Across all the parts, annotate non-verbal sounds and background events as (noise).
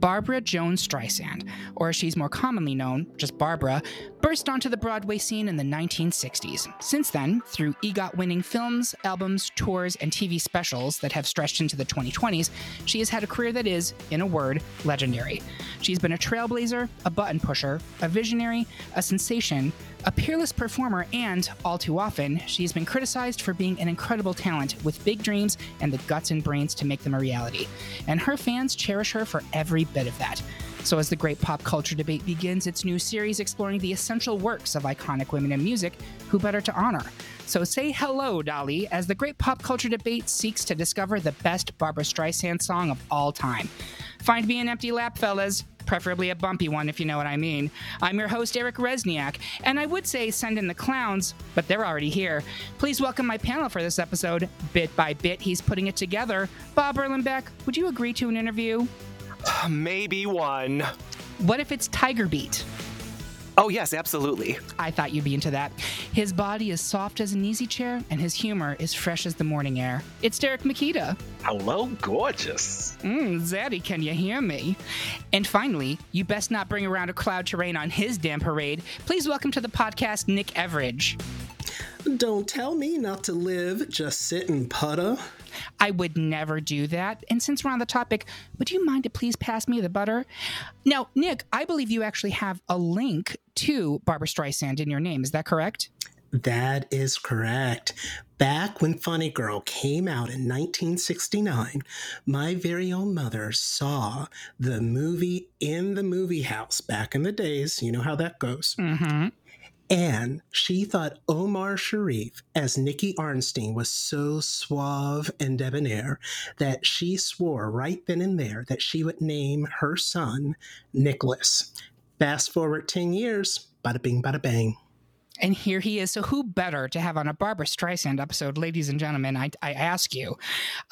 Barbara Joan Streisand, or as she's more commonly known, just Barbara, burst onto the Broadway scene in the 1960s. Since then, through EGOT winning films, albums, tours, and TV specials that have stretched into the 2020s, she has had a career that is, in a word, legendary. She's been a trailblazer, a button pusher, a visionary, a sensation, a peerless performer, and, all too often, she's been criticized for being an incredible talent with big dreams and the guts and brains to make them a reality. And her fans cherish her for every bit of that. So, as the great pop culture debate begins its new series exploring the essential works of iconic women in music, who better to honor? So, say hello, Dolly, as the great pop culture debate seeks to discover the best Barbra Streisand song of all time. Find me an empty lap, fellas preferably a bumpy one, if you know what I mean. I'm your host, Eric Rezsnyak, and I would say send in the clowns, but they're already here. Please welcome my panel for this episode. Bit by bit, he's putting it together. Bob Erlenback, would you agree to an interview? Maybe one. What if it's Tiger Beat? Oh, yes, absolutely. I thought you'd be into that. His body is soft as an easy chair, and his humor is fresh as the morning air. It's Derek Mekita. Hello, gorgeous. Mmm, Zaddy, can you hear me? And finally, you best not bring around a cloud to rain on his damn parade. Please welcome to the podcast, Nick Everage. Don't tell me not to live, just sit and putter. I would never do that. And since we're on the topic, would you mind to please pass me the butter? Now, Nick, I believe you actually have a link to Barbra Streisand in your name. Is that correct? That is correct. Back when Funny Girl came out in 1969, my very own mother saw the movie in the movie house back in the days. You know how that goes. Mm-hmm. And she thought Omar Sharif as Nicky Arnstein was so suave and debonair that she swore right then and there that she would name her son Nicholas. Fast forward 10 years, bada bing, bada bang. And here he is. So, who better to have on a Barbra Streisand episode, ladies and gentlemen? I, I ask you.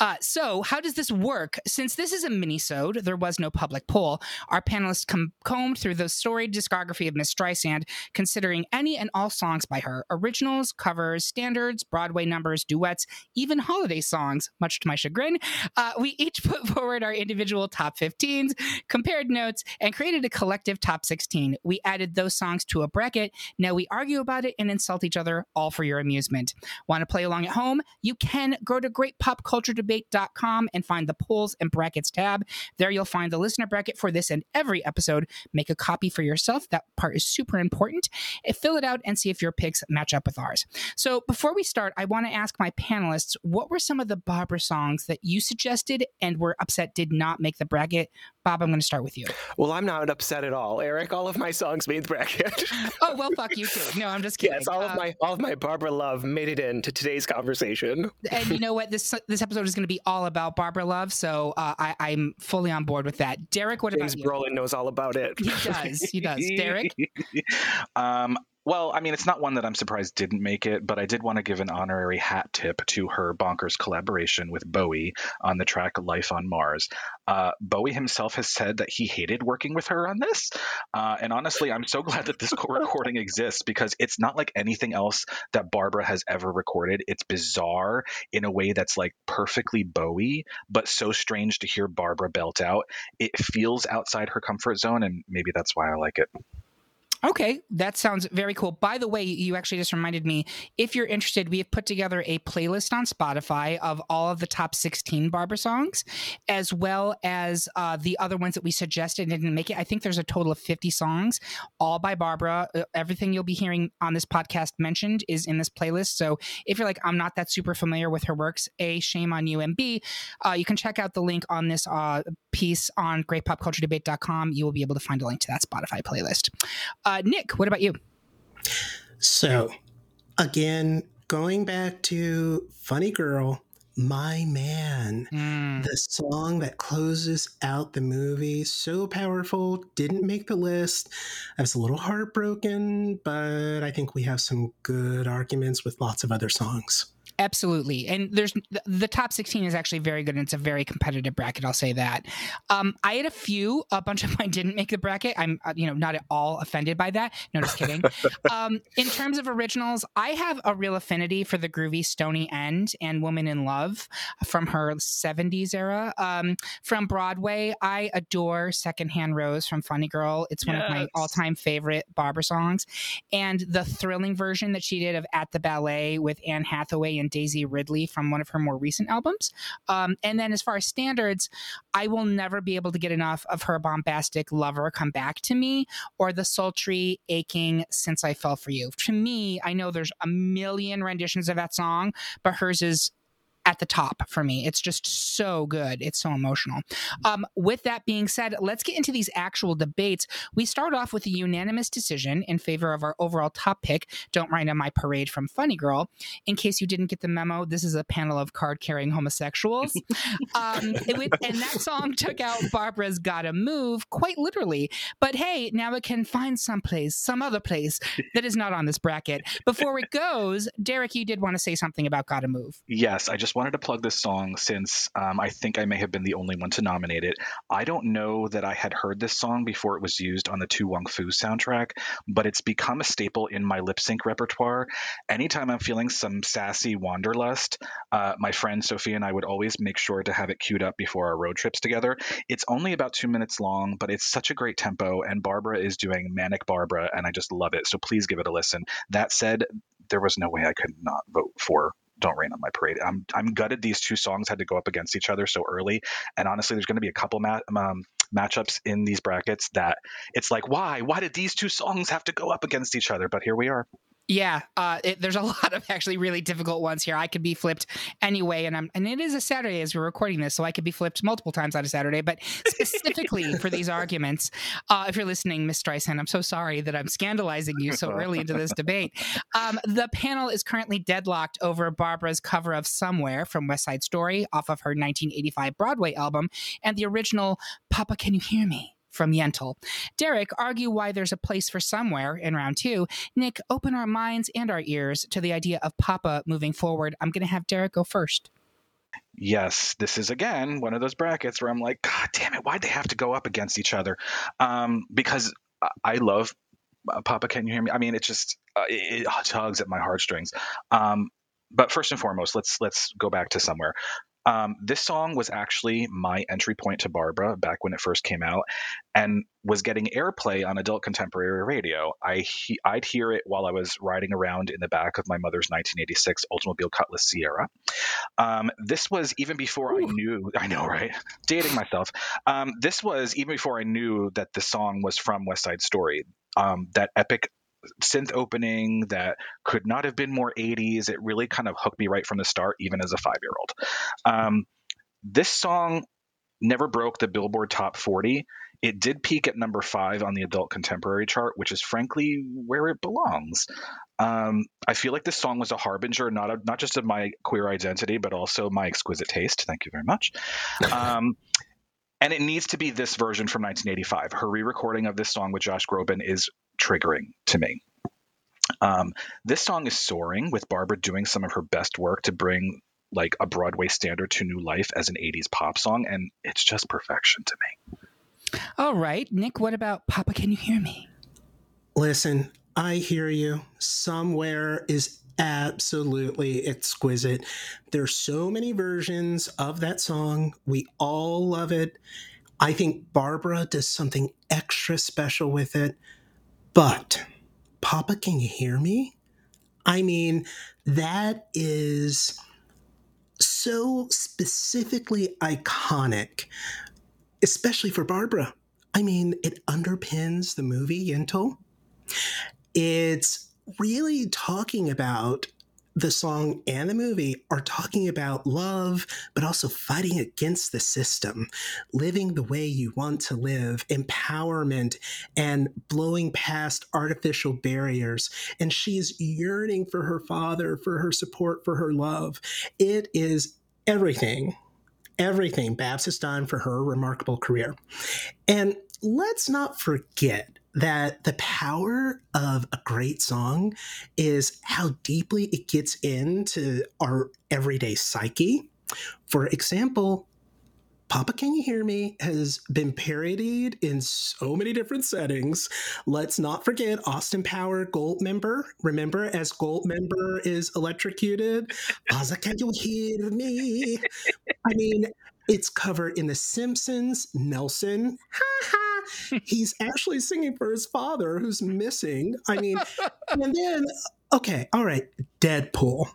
Uh, so, how does this work? Since this is a mini-sode, there was no public poll. Our panelists com- combed through the storied discography of Miss Streisand, considering any and all songs by her originals, covers, standards, Broadway numbers, duets, even holiday songs, much to my chagrin. Uh, we each (laughs) put forward our individual top 15s, compared notes, and created a collective top 16. We added those songs to a bracket. Now we argue about and insult each other, all for your amusement. Want to play along at home? You can go to greatpopculturedebate.com and find the polls and brackets tab. There you'll find the listener bracket for this and every episode. Make a copy for yourself. That part is super important. Eh, fill it out and see if your picks match up with ours. So before we start, I want to ask my panelists what were some of the Barbara songs that you suggested and were upset did not make the bracket? Bob, I'm going to start with you. Well, I'm not upset at all, Eric. All of my songs made the bracket. (laughs) oh well, fuck you too. No, I'm just kidding. Yes, all of Uh, my all of my Barbara love made it into today's conversation. and you know what? This this episode is going to be all about Barbara Love, so uh, I, I'm fully on board with that. Derek, what James about you? Brolin knows all about it. He does. He does. Derek. (laughs) um, well, I mean, it's not one that I'm surprised didn't make it, but I did want to give an honorary hat tip to her bonkers collaboration with Bowie on the track Life on Mars. Uh, Bowie himself has said that he hated working with her on this. Uh, and honestly, I'm so (laughs) glad that this recording exists because it's not like anything else that Barbara has ever recorded. It's bizarre in a way that's like perfectly Bowie, but so strange to hear Barbara belt out. It feels outside her comfort zone, and maybe that's why I like it. Okay, that sounds very cool. By the way, you actually just reminded me. If you're interested, we have put together a playlist on Spotify of all of the top 16 Barbara songs, as well as uh, the other ones that we suggested and didn't make it. I think there's a total of 50 songs, all by Barbara. Uh, everything you'll be hearing on this podcast mentioned is in this playlist. So if you're like, I'm not that super familiar with her works, A, shame on you, and B, uh, you can check out the link on this uh, piece on greatpopculturedebate.com. You will be able to find a link to that Spotify playlist. Uh, Nick, what about you? So, again, going back to Funny Girl, My Man, Mm. the song that closes out the movie. So powerful, didn't make the list. I was a little heartbroken, but I think we have some good arguments with lots of other songs. Absolutely. And there's the- top 16 is actually very good and it's a very competitive bracket, I'll say that. Um, I had a few, a bunch of (laughs) mine didn't make the bracket. I'm uh, you know not at all offended by that. No, just kidding. (laughs) um, in terms of originals, I have a real affinity for the groovy Stony End and Woman in Love from her 70s era. Um, from Broadway, I adore Secondhand Rose from Funny Girl. It's one of my all-time favorite Barbara songs. And the thrilling version that she did of At the Ballet with Anne Hathaway and Daisy Ridley from one of her more recent albums. Um, and then as far as standards, I will never be able to get enough of her bombastic Lover Come Back to Me or the sultry Aching Since I Fell for You. To me, I know there's a million renditions of that song, but hers is at the top for me. It's just so good. It's so emotional. Um, with that being said, let's get into these actual debates. We start off with a unanimous decision in favor of our overall top pick, Don't Rain on My Parade from Funny Girl. In case you didn't get the memo, this is a panel of card carrying homosexuals. (laughs) um, it would- and that song took out Barbara's Gotta Move quite literally. But hey, now it can find someplace, some other place that is not on this bracket. Before it goes, Derek, you did want to say something about Gotta Move. Yes, I just wanted to plug this song since um, I think I may have been the only one to nominate it. I don't know that I had heard this song before it was used on the To Wong Foo soundtrack, but it's become a staple in my lip sync repertoire. Anytime I'm feeling some sassy wanderlust, uh, my friend Sophie and I would always make sure to have it queued up before our road trips together. It's only about two minutes long, but it's such a great tempo, and Barbara is doing Manic Barbara, and I just love it. So please give it a listen. That said, there was no way I could not vote for don't rain on my parade. I'm I'm gutted these two songs had to go up against each other so early, and honestly, there's going to be a couple um, matchups in these brackets that it's like, why? Why did these two songs have to go up against each other? But here we are. Yeah, uh, it, there's a (laughs) lot of actually really difficult ones here. I could be flipped anyway, and I'm and it is a Saturday as we're recording this, so I could be flipped multiple times on a Saturday. But specifically for these (laughs) arguments, uh, if you're listening, Miss Streisand, I'm so sorry that I'm scandalizing you so early into this debate. Um, the panel is currently deadlocked over Barbara's cover of "Somewhere" from West Side Story off of her 1985 Broadway album, and the original "Papa, Can You Hear Me." From Yentl. Derek, argue why there's a place for somewhere in round two. Nick, open our minds and our ears to the idea of Papa moving forward. I'm going to have Derek go first. Yes, this is again one of those brackets where I'm like, God damn it, why'd they have to go up against each other? Um, because I- love uh, Papa. Can you hear me? I mean, it just uh, it tugs at my heartstrings. Um, but first and foremost, let's let's go back to somewhere. Um, this song was actually my entry point to Barbara back when it first came out, and was getting airplay on adult contemporary radio. I he, I'd hear it while I was riding around in the back of my mother's 1986 Oldsmobile Cutlass Ciera. Um, this was even before I knew. I know, right? (laughs) Dating myself. Um, this was even before I knew that the song was from West Side Story. Um, that epic synth opening that could not have been more 80s. It really kind of hooked me right from the start, even as a five year old. Um, this song never broke the Billboard Top 40. It did peak at number five on the adult contemporary chart, which is frankly where it belongs. Um, I feel like this song was a harbinger, not a, not just of my queer identity, but also my exquisite taste. Thank you very much. (laughs) Um, and it needs to be this version from 1985. Her re-recording of this song with Josh Groban is triggering to me. Um, this song is soaring, with Barbara doing some of her best work to bring like a Broadway standard to new life as an 80s pop song, and it's just perfection to me. All right, Nick, what about Papa Can You Hear Me? Listen, I hear you. Somewhere is absolutely exquisite. There's so many versions of that song. We all love it. I think Barbara does something extra special with it. But Papa, can you hear me? I mean, that is so specifically iconic, especially for Barbara. I mean, it underpins the movie Yentl. It's really talking about the song and the movie are talking about love, but also fighting against the system, living the way you want to live, empowerment, and blowing past artificial barriers. And she's yearning for her father, for her support, for her love. It is everything, everything Babs has done for her remarkable career. And let's not forget that the power of a great song is how deeply it gets into our everyday psyche. For example, Papa Can You Hear Me has been parodied in so many different settings. Let's not forget Austin Power Goldmember. Remember, as Goldmember is electrocuted, (laughs) Papa Can You Hear Me? I mean, it's covered in The Simpsons, Nelson. (laughs) He's actually singing for his father who's missing. I mean, and then, okay, all right, Deadpool.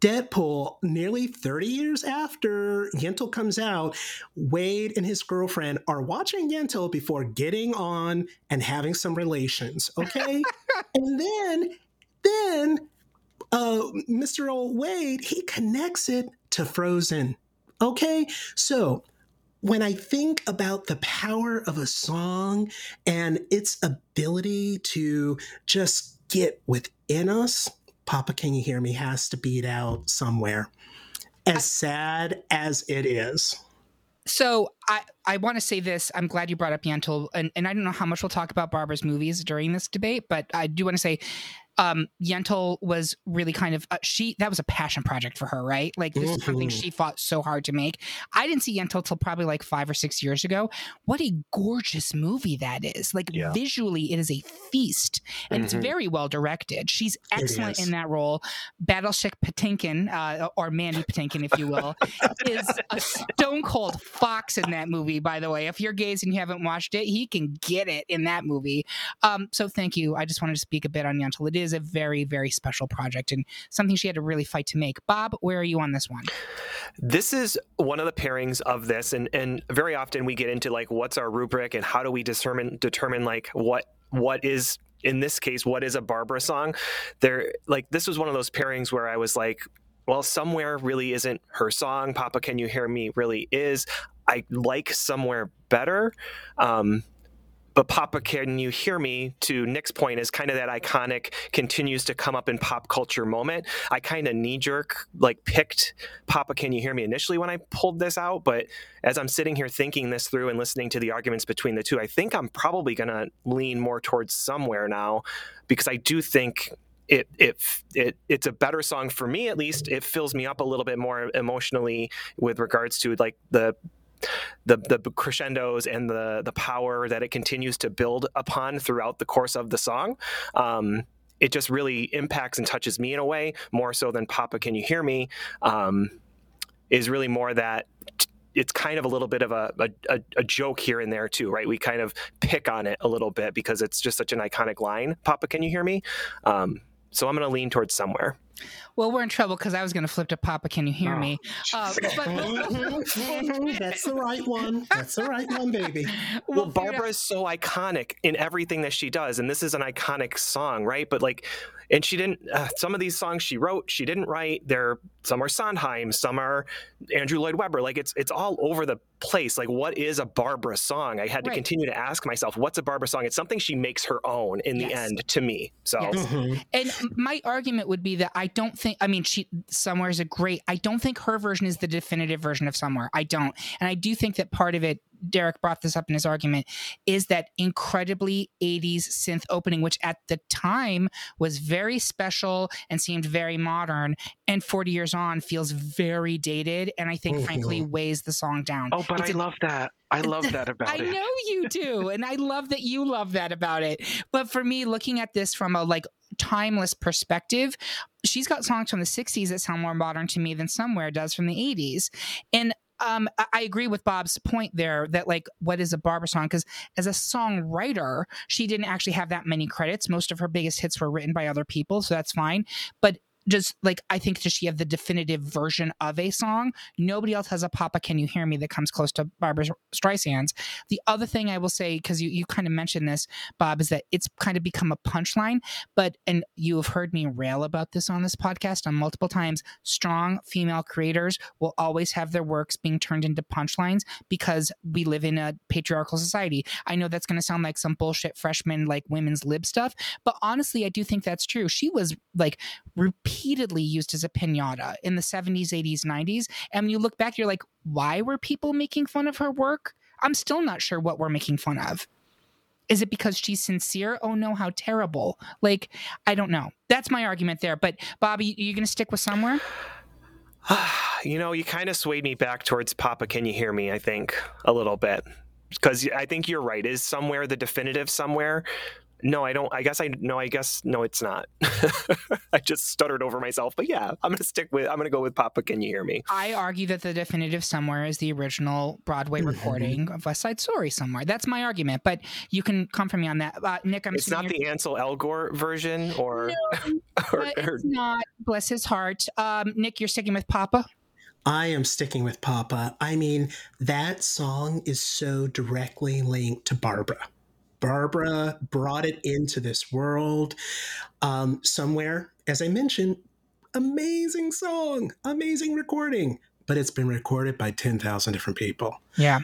Deadpool, nearly 30 years after Yentl comes out, Wade and his girlfriend are watching Yentl before getting on and having some relations. Okay. (laughs) and then, then, uh, Mr. Old Wade, he connects it to Frozen. Okay. So when I think about the power of a song and its ability to just get within us, Papa Can You Hear Me has to beat out somewhere. As sad as it is. So I, I want to say this. I'm glad you brought up Yentl, and, and I don't know how much we'll talk about Barbara's movies during this debate, but I do want to say um Yentl was really kind of uh, she that was a passion project for her, right? Like this mm-hmm. is something she fought so hard to make. I didn't see Yentl till probably like 5 or 6 years ago. What a gorgeous movie that is. Like yeah. visually it is a feast and mm-hmm. it's very well directed. She's excellent in that role. Battleship Patinkin uh, or Mandy Patinkin if you will is a stone cold fox in that movie by the way. If you're gays and you haven't watched it, he can get it in that movie. Um so thank you. I just wanted to speak a bit on Yentl. It is a very, very special project and something she had to really fight to make. Bob, where are you on this one? This is one of the pairings of this, and and very often we get into like what's our rubric and how do we determine determine like what what is in this case what is a Barbara song. There, like this was one of those pairings where I was like, well, somewhere really isn't her song. Papa, can you hear me? Really is. I like somewhere better. Um, but Papa, can you hear me? To Nick's point, is kind of that iconic, continues to come up in pop culture moment. I kind of knee jerk like picked Papa, can you hear me initially when I pulled this out, but as I'm sitting here thinking this through and listening to the arguments between the two, I think I'm probably going to lean more towards somewhere now because I do think it, it it it's a better song for me at least. It fills me up a little bit more emotionally with regards to like the the the crescendos and the the power that it continues to build upon throughout the course of the song. Um, it just really impacts and touches me in a way more so than Papa Can You Hear Me um, is really more that it's kind of a little bit of a, a, a, joke here and there too, right? We kind of pick on it a little bit because it's just such an iconic line. Papa, can you hear me? Um, so I'm going to lean towards somewhere. Well, we're in trouble because I was going to flip to Papa. Can you hear oh, me? Uh, (laughs) but... (laughs) That's the right one. That's the right one, baby. (laughs) Well, Barbara is so iconic in everything that she does, and this is an iconic song, right? But like, and she didn't. Uh, some of these songs she wrote, she didn't write. There, some are Sondheim, some are Andrew Lloyd Webber. Like, it's it's all over the place. Like, what is a Barbara song? I had to right. continue to ask myself, what's a Barbara song? It's something she makes her own in yes. the end to me. So, yes. mm-hmm. and my argument would be that I don't think I mean she somewhere is a great I don't think her version is the definitive version of somewhere. I don't. And I do think that part of it Derek brought this up in his argument is that incredibly 80s synth opening which at the time was very special and seemed very modern and 40 years on feels very dated and I think mm-hmm. frankly weighs the song down. Oh, but it's I a, love that. I love that (laughs) about I it. I know you do and I love that you love that about it. But for me looking at this from a like timeless perspective, she's got songs from the 60s that sound more modern to me than Somewhere does from the 80s. And um, I agree with Bob's point there that like what is a Barbara song? Because as a songwriter, she didn't actually have that many credits. Most of her biggest hits were written by other people, so that's fine. But just like I think does she have the definitive version of a song? Nobody else has a Papa Can You Hear Me that comes close to Barbra Streisand's. The other thing I will say, because you, you kind of mentioned this, Bob, is that it's kind of become a punchline, but and you have heard me rail about this on this podcast on multiple times. Strong female creators will always have their works being turned into punchlines because we live in a patriarchal society. I know that's gonna sound like some bullshit freshman like women's lib stuff, but honestly, I do think that's true. She was like repeat repeatedly used as a pinata in the 70s, 80s, 90s. And when you look back, you're like, why were people making fun of her work? I'm still not sure what we're making fun of. Is it because she's sincere? Oh no, how terrible. Like, I don't know. That's my argument there. But Bobby, you going to stick with somewhere? (sighs) you know, you kind of swayed me back towards Papa Can You Hear Me, I think, a little bit. Because I think you're right. Is somewhere the definitive somewhere? No, I don't. I guess I no. I guess no. It's not. (laughs) I just stuttered over myself. But yeah, I'm gonna stick with. I'm gonna go with Papa. Can you hear me? I argue that the definitive somewhere is the original Broadway mm-hmm. recording of West Side Story. Somewhere. That's my argument. But you can come for me on that, uh, Nick. I'm. It's not the Ansel Elgort version, or. No, (laughs) or, it's not. Bless his heart. Um, Nick, you're sticking with Papa. I am sticking with Papa. I mean, that song is so directly linked to Barbara. Barbara brought it into this world um, somewhere. As I mentioned, amazing song, amazing recording, but it's been recorded by 10,000 different people. Yeah.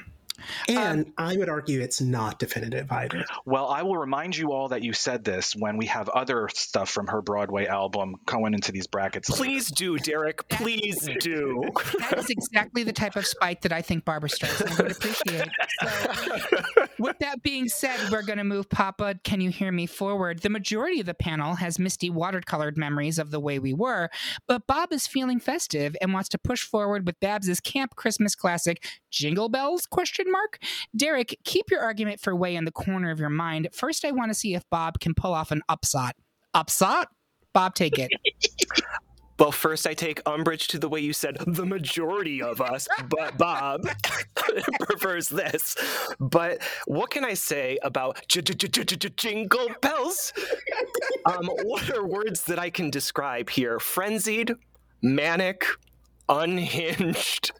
And um, I would argue it's not definitive either. Well, I will remind you all that you said this when we have other stuff from her Broadway album going into these brackets. Please do, Derek. Please do. That is exactly the type of spite that I think Barbra Streisand would appreciate. So, with that being said, we're going to move Papa, Can You Hear Me forward. The majority of the panel has misty watercolored memories of the way we were, but Bob is feeling festive and wants to push forward with Babs's camp Christmas classic, Jingle Bells? Question mark. Derek, keep your argument for way in the corner of your mind. First, I want to see if Bob can pull off an upsot. Upsot? Bob, take it. (laughs) Well, first, I take umbrage to the way you said the majority of us, but Bob (laughs) prefers this. But what can I say about jingle bells? Um, what are words that I can describe here? Frenzied, manic, unhinged.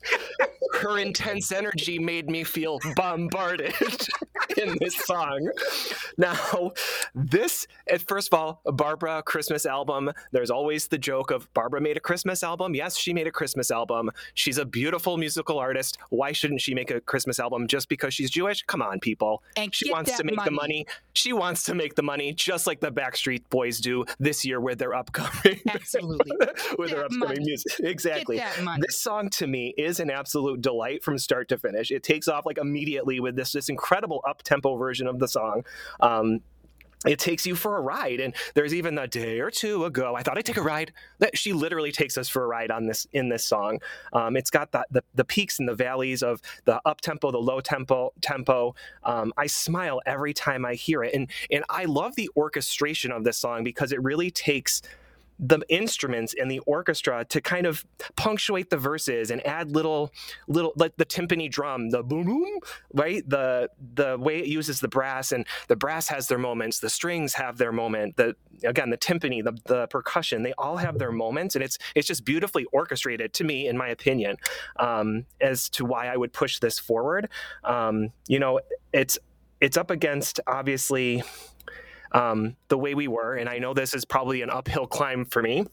Her intense energy made me feel bombarded (laughs) in this song. Now, this, first of all, a Barbara Christmas album. There's always the joke of Barbara made a Christmas album. Yes, she made a Christmas album. She's a beautiful musical artist. Why shouldn't she make a Christmas album just because she's Jewish? Come on, people. And she wants to make money. the money. She wants to make the money just like the Backstreet Boys do this year with their upcoming (laughs) Absolutely. with their upcoming money. music. Exactly. This song to me is an absolute delight from start to finish. It takes off like immediately with this this incredible up tempo version of the song. Um, it takes you for a ride and there's even a day or two ago i thought i'd take a ride that she literally takes us for a ride on this in this song um, it's got the, the, the peaks and the valleys of the up tempo the low tempo tempo um, i smile every time i hear it and and i love the orchestration of this song because it really takes the instruments and the orchestra to kind of punctuate the verses and add little little like the timpani drum the boom boom right? The the way it uses the brass and the brass has their moments the strings have their moment the again the timpani the, the percussion they all have their moments and it's it's just beautifully orchestrated to me in my opinion um, as to why i would push this forward. Um, you know it's it's up against obviously um, the way we were. And I know this is probably an uphill climb for me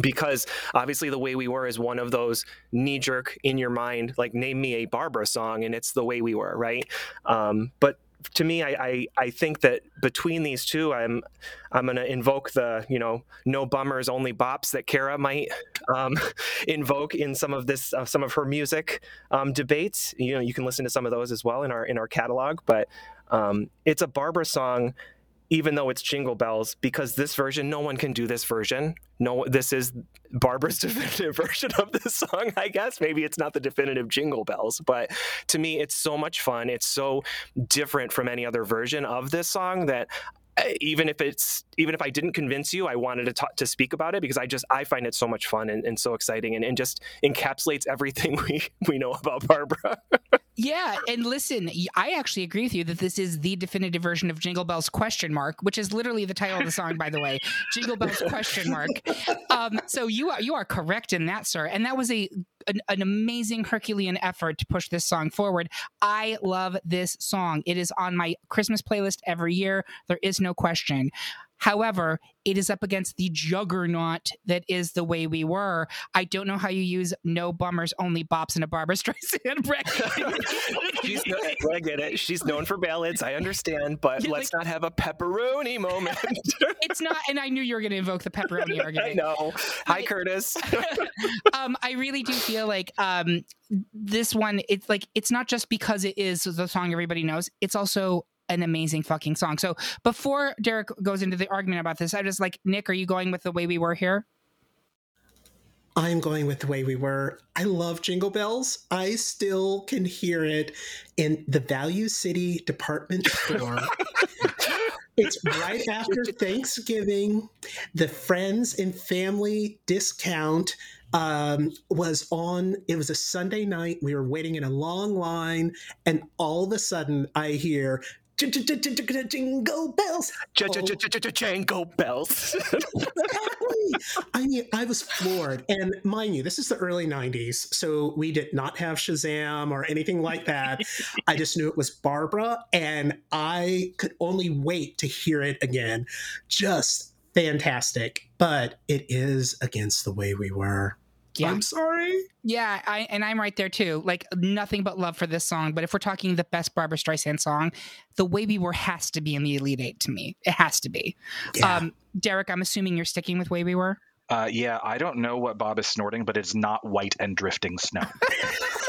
because obviously the way we were is one of those knee jerk in your mind, like name me a Barbara song, and it's the way we were, right? Um, but to me, I, I, I think that between these two, I'm I'm to invoke the you know no bummers, only bops that Kara might um, (laughs) invoke in some of this uh, some of her music um, debates. You know, you can listen to some of those as well in our in our catalog. But um, it's a Barbara song even though it's jingle bells because this version no one can do this version. No this is barbara's (laughs) definitive version of this song i guess. Maybe it's not the definitive jingle bells but to me it's so much fun. It's so different from any other version of this song that even if it's even if I didn't convince you, I wanted to talk to speak about it because I just I find it so much fun and, and so exciting and, and just encapsulates everything (laughs) we we know about Barbara. (laughs) Yeah, and listen, I actually agree with you that this is the definitive version of Jingle Bells question mark, which is literally the title of the song, by the way. Jingle Bells question mark. (laughs) Um, so you are you are correct in that, sir. And that was a an, an, amazing Herculean effort to push this song forward. I love this song. It is on my Christmas playlist every year. There is no question. However, it is up against the juggernaut that is the way we were. I don't know how you use no bummers, only bops in a Barbra (laughs) Streisand record. She's no, I get it. She's known for ballads. I understand, but Yeah, let's like- not have a pepperoni moment. it's not, and I knew you were going to invoke the pepperoni (laughs) argument. I know. Hi, Curtis. (laughs) um, I really do feel like um, this one. It's like it's not just because it is the song everybody knows. It's also an amazing fucking song. So before Derek goes into the argument about this, I just like Nick. Are you going with the way we were here? I'm going with the way we were. I love Jingle Bells. I still can hear it in the Value City department store. (laughs) it's right after Thanksgiving. The friends and family discount um, was on. It was a Sunday night. We were waiting in a long line, and all of a sudden, I hear jingle bells. Jango bells. Exactly. I mean, I was floored. And mind you, this is the early 90s, so we did not have Shazam or anything like that. I just knew it was Barbara, and I could only wait to hear it again. Just fantastic. But it is against the way we were. Yeah. I'm sorry. Yeah, I and I'm right there too. Like nothing but love for this song. But if we're talking the best Barbra Streisand song, the way we were has to be in the Elite Eight to me. It has to be. Yeah. Um, Derek, I'm assuming you're sticking with way we were. Uh, yeah, I don't know what Bob is snorting, but it's not white and drifting snow. (laughs)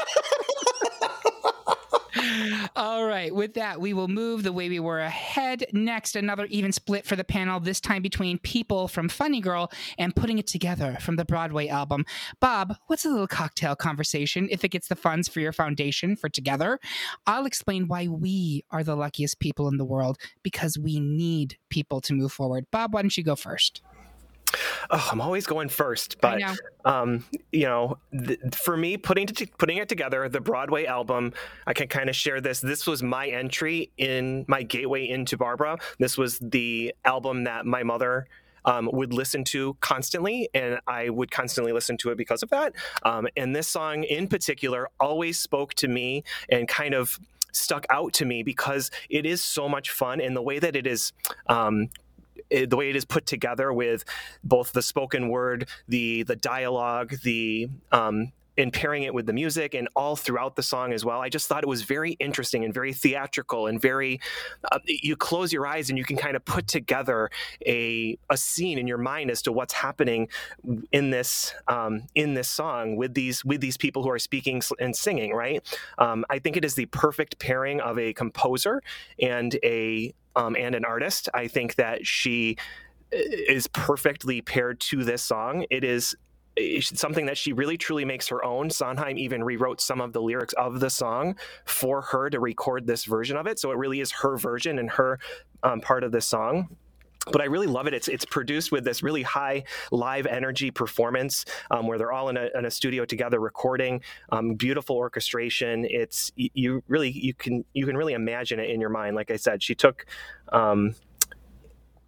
All right. With that, we will move the way we were ahead. Next, another even split for the panel, this time between People from Funny Girl and Putting It Together from the Broadway album. Bob, what's a little cocktail conversation if it gets the funds for your foundation for Together? I'll explain why we are the luckiest people in the world because we need people to move forward. Bob, why don't you go first? Oh, I'm always going first, but know. um, you know, th- for me, putting it putting it together, the Broadway album, I can kind of share this. This was my entry in my gateway into Barbara. This was the album that my mother. Um, would listen to constantly, and I would constantly listen to it because of that. Um, and this song in particular always spoke to me and kind of stuck out to me because it is so much fun, and the way that it is um, the way it is put together with both the spoken word, the the dialogue, the um, and pairing it with the music and all throughout the song as well. I just thought it was very interesting and very theatrical and very. Uh, you close your eyes and you can kind of put together a a scene in your mind as to what's happening in this um, in this song with these with these people who are speaking and singing. Right. Um, I think it is the perfect pairing of a composer and a um, and an artist. I think that she uh, is perfectly paired to this song. It's something that she really truly makes her own. Sondheim even rewrote some of the lyrics of the song for her to record this version of it. So it really is her version and her um, part of the song but I really love it. It's it's produced with this really high live energy performance um, where they're all in a, in a studio together recording. Um, beautiful orchestration. It's you, really you can you can really imagine it in your mind. Like I said, she took. Um,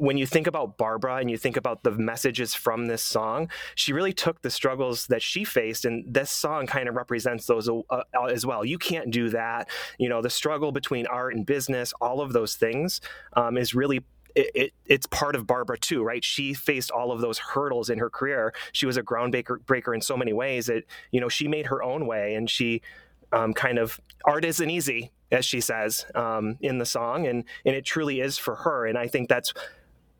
when you think about Barbara and you think about the messages from this song, she really took the struggles that she faced, and this song kind of represents those uh, as well. You can't do that. You know, the struggle between art and business, all of those things, um, is really it, it, it's part of Barbara too, right? She faced all of those hurdles in her career. She was a groundbreaker breaker in so many ways that you know she made her own way, and she um, kind of art isn't easy, as she says um, in the song, and and it truly is for her. And I think that's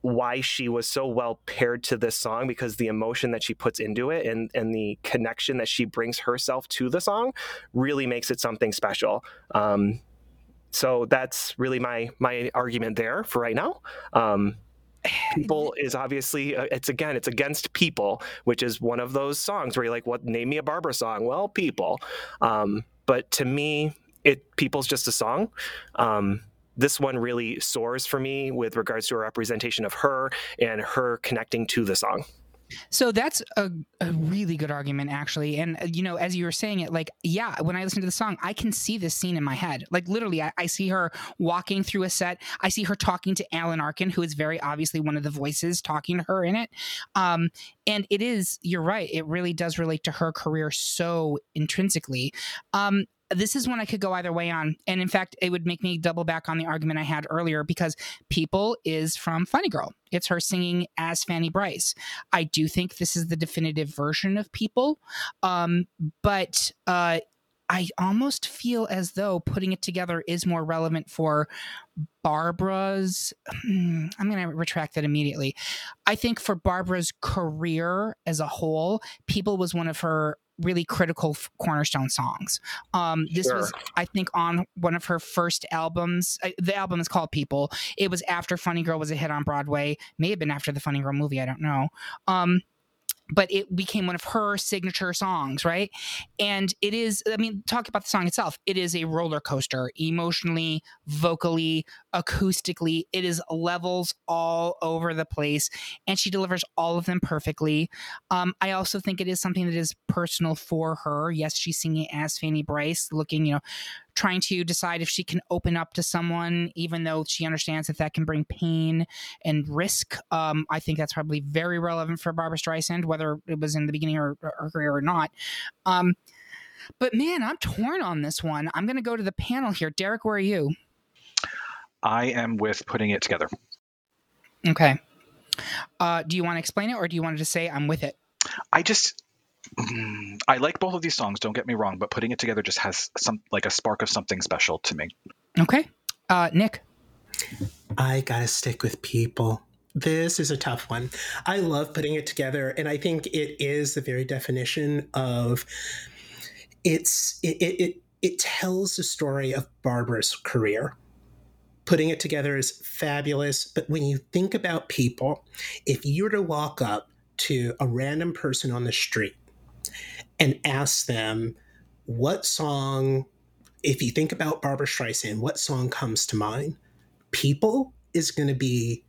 why she was so well paired to this song because the emotion that she puts into it and and the connection that she brings herself to the song really makes it something special. Um, so that's really my my argument there for right now. Um, people is obviously uh, it's again it's against people, which is one of those songs where you're like, what? Name me a Barbara song. Well, people. Um, but to me, it people's just a song. Um, this one really soars for me with regards to a representation of her and her connecting to the song. So that's a, a really good argument, actually. And, uh, you know, as you were saying it, like, yeah, when I listen to the song, I can see this scene in my head. Like, literally, I, I see her walking through a set. I see her talking to Alan Arkin, who is very obviously one of the voices talking to her in it. Um, and it is, you're right, it really does relate to her career so intrinsically. Um, this is one I could go either way on. And in fact, it would make me double back on the argument I had earlier because People is from Funny Girl. It's her singing as Fanny Brice. I do think this is the definitive version of People. Um, but uh, I almost feel as though putting it together is more relevant for Barbara's. I'm going to retract that immediately. I think for Barbara's career as a whole, People was one of her really critical cornerstone songs. Um, this sure. was, I think, on one of her first albums. Uh, the album is called People. It was after Funny Girl was a hit on Broadway. May have been after the Funny Girl movie. I don't know. Um, but it became one of her signature songs, right? And it is, I mean, talk about the song itself. It is a roller coaster, emotionally, vocally, acoustically. It is levels all over the place, and she delivers all of them perfectly. Um, I also think it is something that is personal for her. Yes, she's singing as Fanny Brice, looking, you know, trying to decide if she can open up to someone, even though she understands that that can bring pain and risk. Um, I think that's probably very relevant for Barbra Streisand, whether it was in the beginning of her career or not. Um, but man, I'm torn on this one. I'm going to go to the panel here. Derek, where are you? I am with putting it together. Okay. Uh, do you want to explain it or do you want to just say I'm with it? I just I like both of these songs, don't get me wrong, but putting it together just has some like a spark of something special to me. Okay. Uh, Nick. I got to stick with people. This is a tough one. I love putting it together, and I think it is the very definition of it's it it, it, it tells the story of Barbara's career putting it together is fabulous. But when you think about people, if you were to walk up to a random person on the street and ask them what song, if you think about Barbra Streisand, what song comes to mind? People is going to be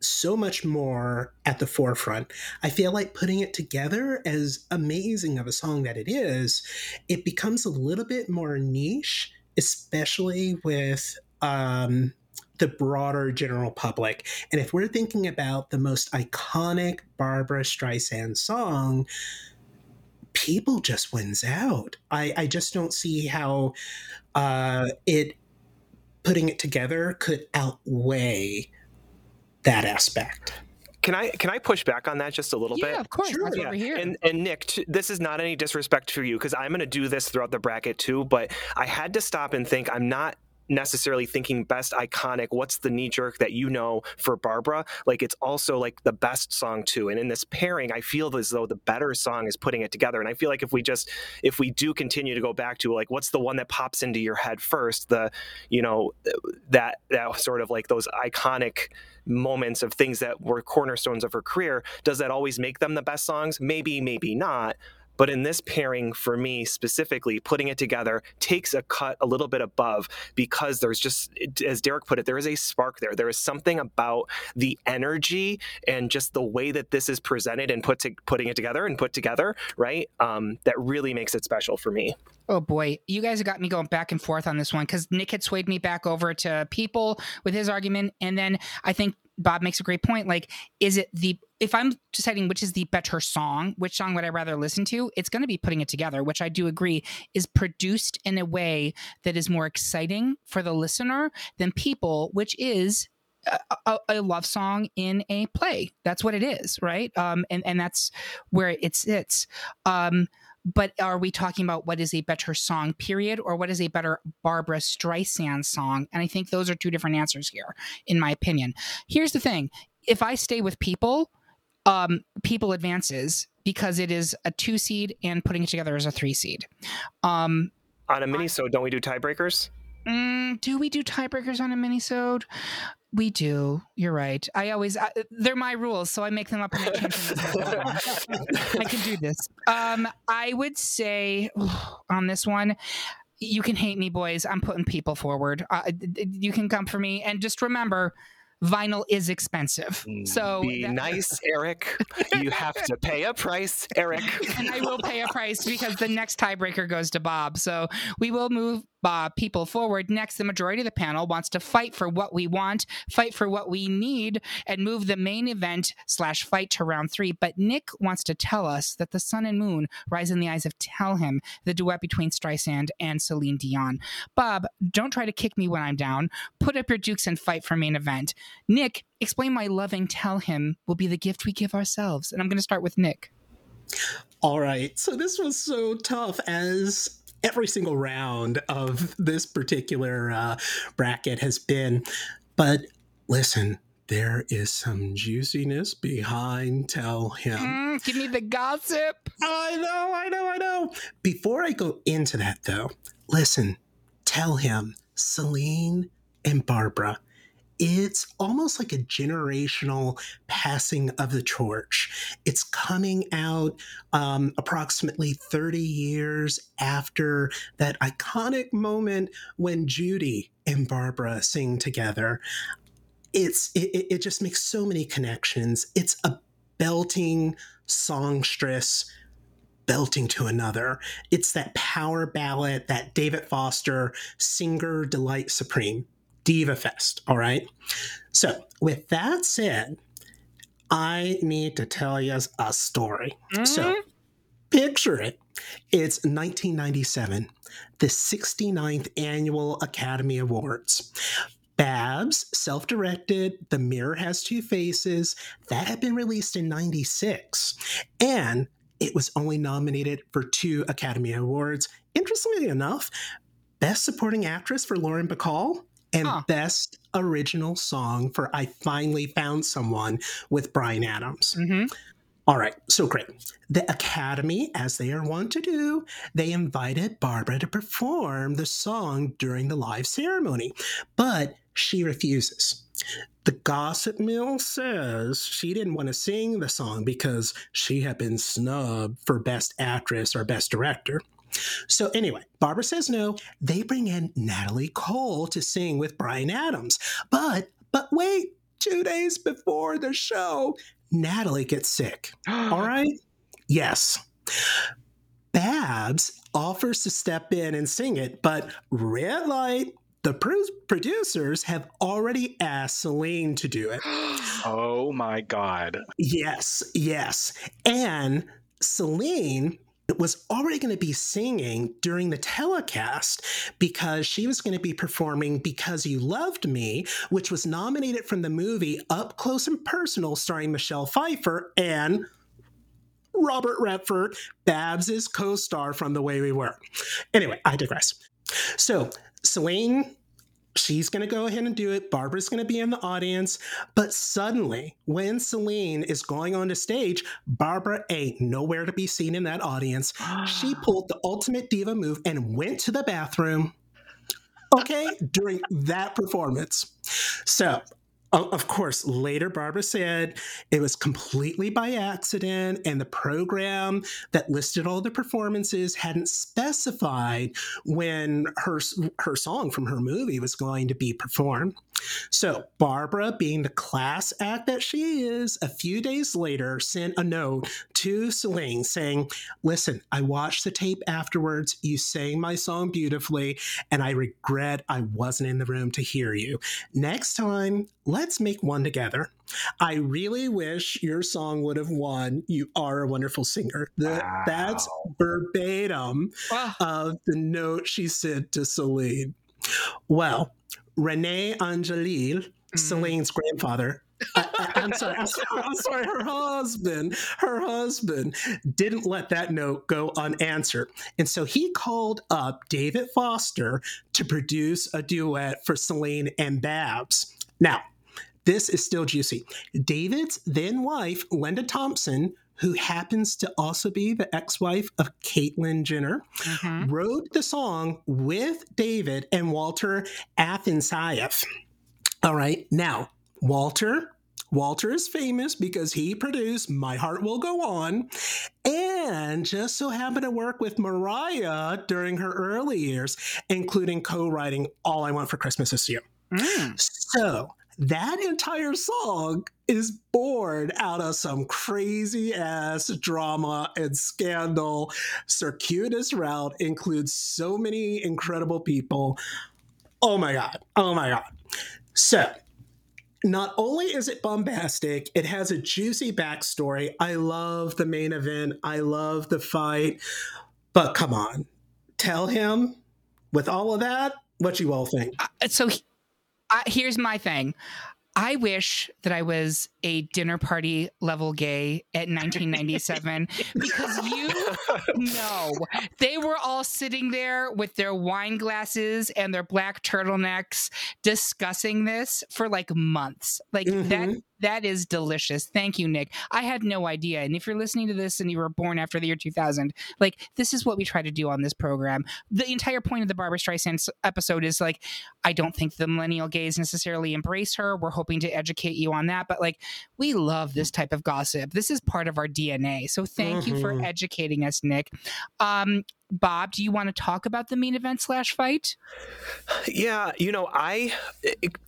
so much more at the forefront. I feel like putting it together, as amazing of a song that it is, it becomes a little bit more niche, especially with um, the broader general public. And if we're thinking about the most iconic Barbra Streisand song, people just wins out. I, I just don't see how uh, it putting it together could outweigh that aspect. Can I can I push back on that just a little yeah, bit? Yeah, of course. Sure. That's yeah. And and Nick, t- this is not any disrespect to you because I'm going to do this throughout the bracket too. But I had to stop and think. I'm not necessarily thinking best iconic what's the knee jerk that you know for barbara like it's also like the best song too. And in this pairing i feel as though the better song is putting it together. And i feel like if we just if we do continue to go back to like what's the one that pops into your head first? the you know that that sort of like those iconic moments of things that were cornerstones of her career does that always make them the best songs? Maybe maybe not but in this pairing, for me specifically, putting it together takes a cut a little bit above because there's just, as Derek put it, there is a spark there. There is something about the energy and just the way that this is presented and put to, putting it together and put together, right? Um, that really makes it special for me. Oh boy, you guys have got me going back and forth on this one because Nick had swayed me back over to people with his argument, and then I think Bob makes a great point. Like, is it the if I'm deciding which is the better song, which song would I rather listen to? It's going to be putting it together, which I do agree is produced in a way that is more exciting for the listener than people, which is a, a, love song in a play. That's what it is, right? Um, and and that's where it sits. Um, but are we talking about what is a better song, period, or what is a better Barbra Streisand song? And I think those are two different answers here, in my opinion. Here's the thing if I stay with people, um, people advances because it is a two seed and putting it together as a three seed. Um, on a mini, so don't we do tiebreakers? Mm, do we do tiebreakers on a minisode? We do. You're right. I always I, they're my rules, so I make them up I I can do this. Um, I would say (sighs) on this one, you can hate me, boys. I'm putting people forward. Uh, you can come for me, and just remember, vinyl is expensive. Mm, so be that- nice, (laughs) Eric. You have to pay a price, Eric. and I will pay a price because the next tiebreaker goes to Bob. So we will move uh, people forward. Next, the majority of the panel wants to fight for what we want, fight for what we need, and move the main event slash fight to round three. But Nick wants to tell us that the sun and moon rise in the eyes of Tell Him, the duet between Streisand and Celine Dion. Bob, don't try to kick me when I'm down. Put up your dukes and fight for main event. Nick, explain why loving Tell Him will be the gift we give ourselves. And I'm going to start with Nick. All right. So this was so tough as every single round of this particular uh, bracket has been. But listen, there is some juiciness behind Tell Him. Mm, give me the gossip. I know, I know, I know. Before I go into that, though, listen, Tell Him, Celine and Barbara it's almost like a generational passing of the torch. It's coming out um, approximately 30 years after that iconic moment when Judy and Barbra sing together. It's it, it just makes so many connections. It's a belting songstress belting to another. It's that power ballad, that David Foster singer delight supreme. Diva Fest. All right. So, with that said, I need to tell you a story. Mm-hmm. So, picture it. It's 1997, the 69th Annual Academy Awards. Babs, self directed, The Mirror Has Two Faces, that had been released in 96. And it was only nominated for two Academy Awards. Interestingly enough, Best Supporting Actress for Lauren Bacall and huh. best original song for I Finally Found Someone with Bryan Adams. Mm-hmm. All right, so great. The Academy, as they are wont to do, they invited Barbra to perform the song during the live ceremony, but she refuses. The gossip mill says she didn't want to sing the song because she had been snubbed for Best Actress or Best Director. So, anyway, Barbra says no. They bring in Natalie Cole to sing with Bryan Adams. But, but wait, two days before the show, Natalie gets sick. (gasps) All right? Yes. Babs offers to step in and sing it, but red light, the producers have already asked Celine to do it. (gasps) oh my God. Yes, yes. And Celine was already going to be singing during the telecast because she was going to be performing Because You Loved Me, which was nominated from the movie Up Close and Personal, starring Michelle Pfeiffer and Robert Redford, Babs' co star from The Way We Were. Anyway, I digress. So, Celine she's going to go ahead and do it. Barbra's going to be in the audience. But suddenly, when Celine is going on the stage, Barbra ain't nowhere to be seen in that audience. she (gasps) pulled the ultimate diva move and went to the bathroom. Okay, during that performance. So of course, later Barbra said it was completely by accident, and the program that listed all the performances hadn't specified when her her song from her movie was going to be performed. So Barbra, being the class act that she is, a few days later sent a note to Celine saying, "Listen, I watched the tape afterwards. You sang my song beautifully, and I regret I wasn't in the room to hear you. Next time." let's make one together. I really wish your song would have won. You are a wonderful singer. The, wow. That's verbatim wow. of the note she sent to Celine. Well, Rene Angelil, mm. Celine's grandfather, (laughs) I, am sorry, I'm sorry, I'm sorry. Her husband, her husband didn't let that note go unanswered. And so he called up David Foster to produce a duet for Celine and Babs. Now, this is still juicy. David's then wife, Linda Thompson, who happens to also be the ex wife of Caitlyn Jenner, mm-hmm. wrote the song with David and Walter Afanasieff. All right, now, Walter. Walter is famous because he produced My Heart Will Go On and just so happened to work with Mariah during her early years, including co writing All I Want for Christmas Is You. Mm. So that entire song is born out of some crazy ass drama and scandal. Circuitous Route includes so many incredible people. Oh my God. Oh my God. So, not only is it bombastic, it has a juicy backstory. I love the main event, I love the fight. But come on, tell him with all of that what you all think. Uh, so uh, here's my thing. I wish that I was a dinner party level gay at 1997 (laughs) because you know they were all sitting there with their wine glasses and their black turtlenecks discussing this for like months. Like mm-hmm. that that is delicious. Thank you, Nick. I had no idea. And if you're listening to this and you were born after the year 2000, like this is what we try to do on this program. The entire point of the Barbra Streisand episode is like, I don't think the millennial gays necessarily embrace her. We're hoping to educate you on that. But like, we love this type of gossip. This is part of our DNA. So thank mm-hmm. you for mm-hmm. educating us, Nick. Um, Bob, do you want to talk about the main event slash fight? Yeah, you know, I,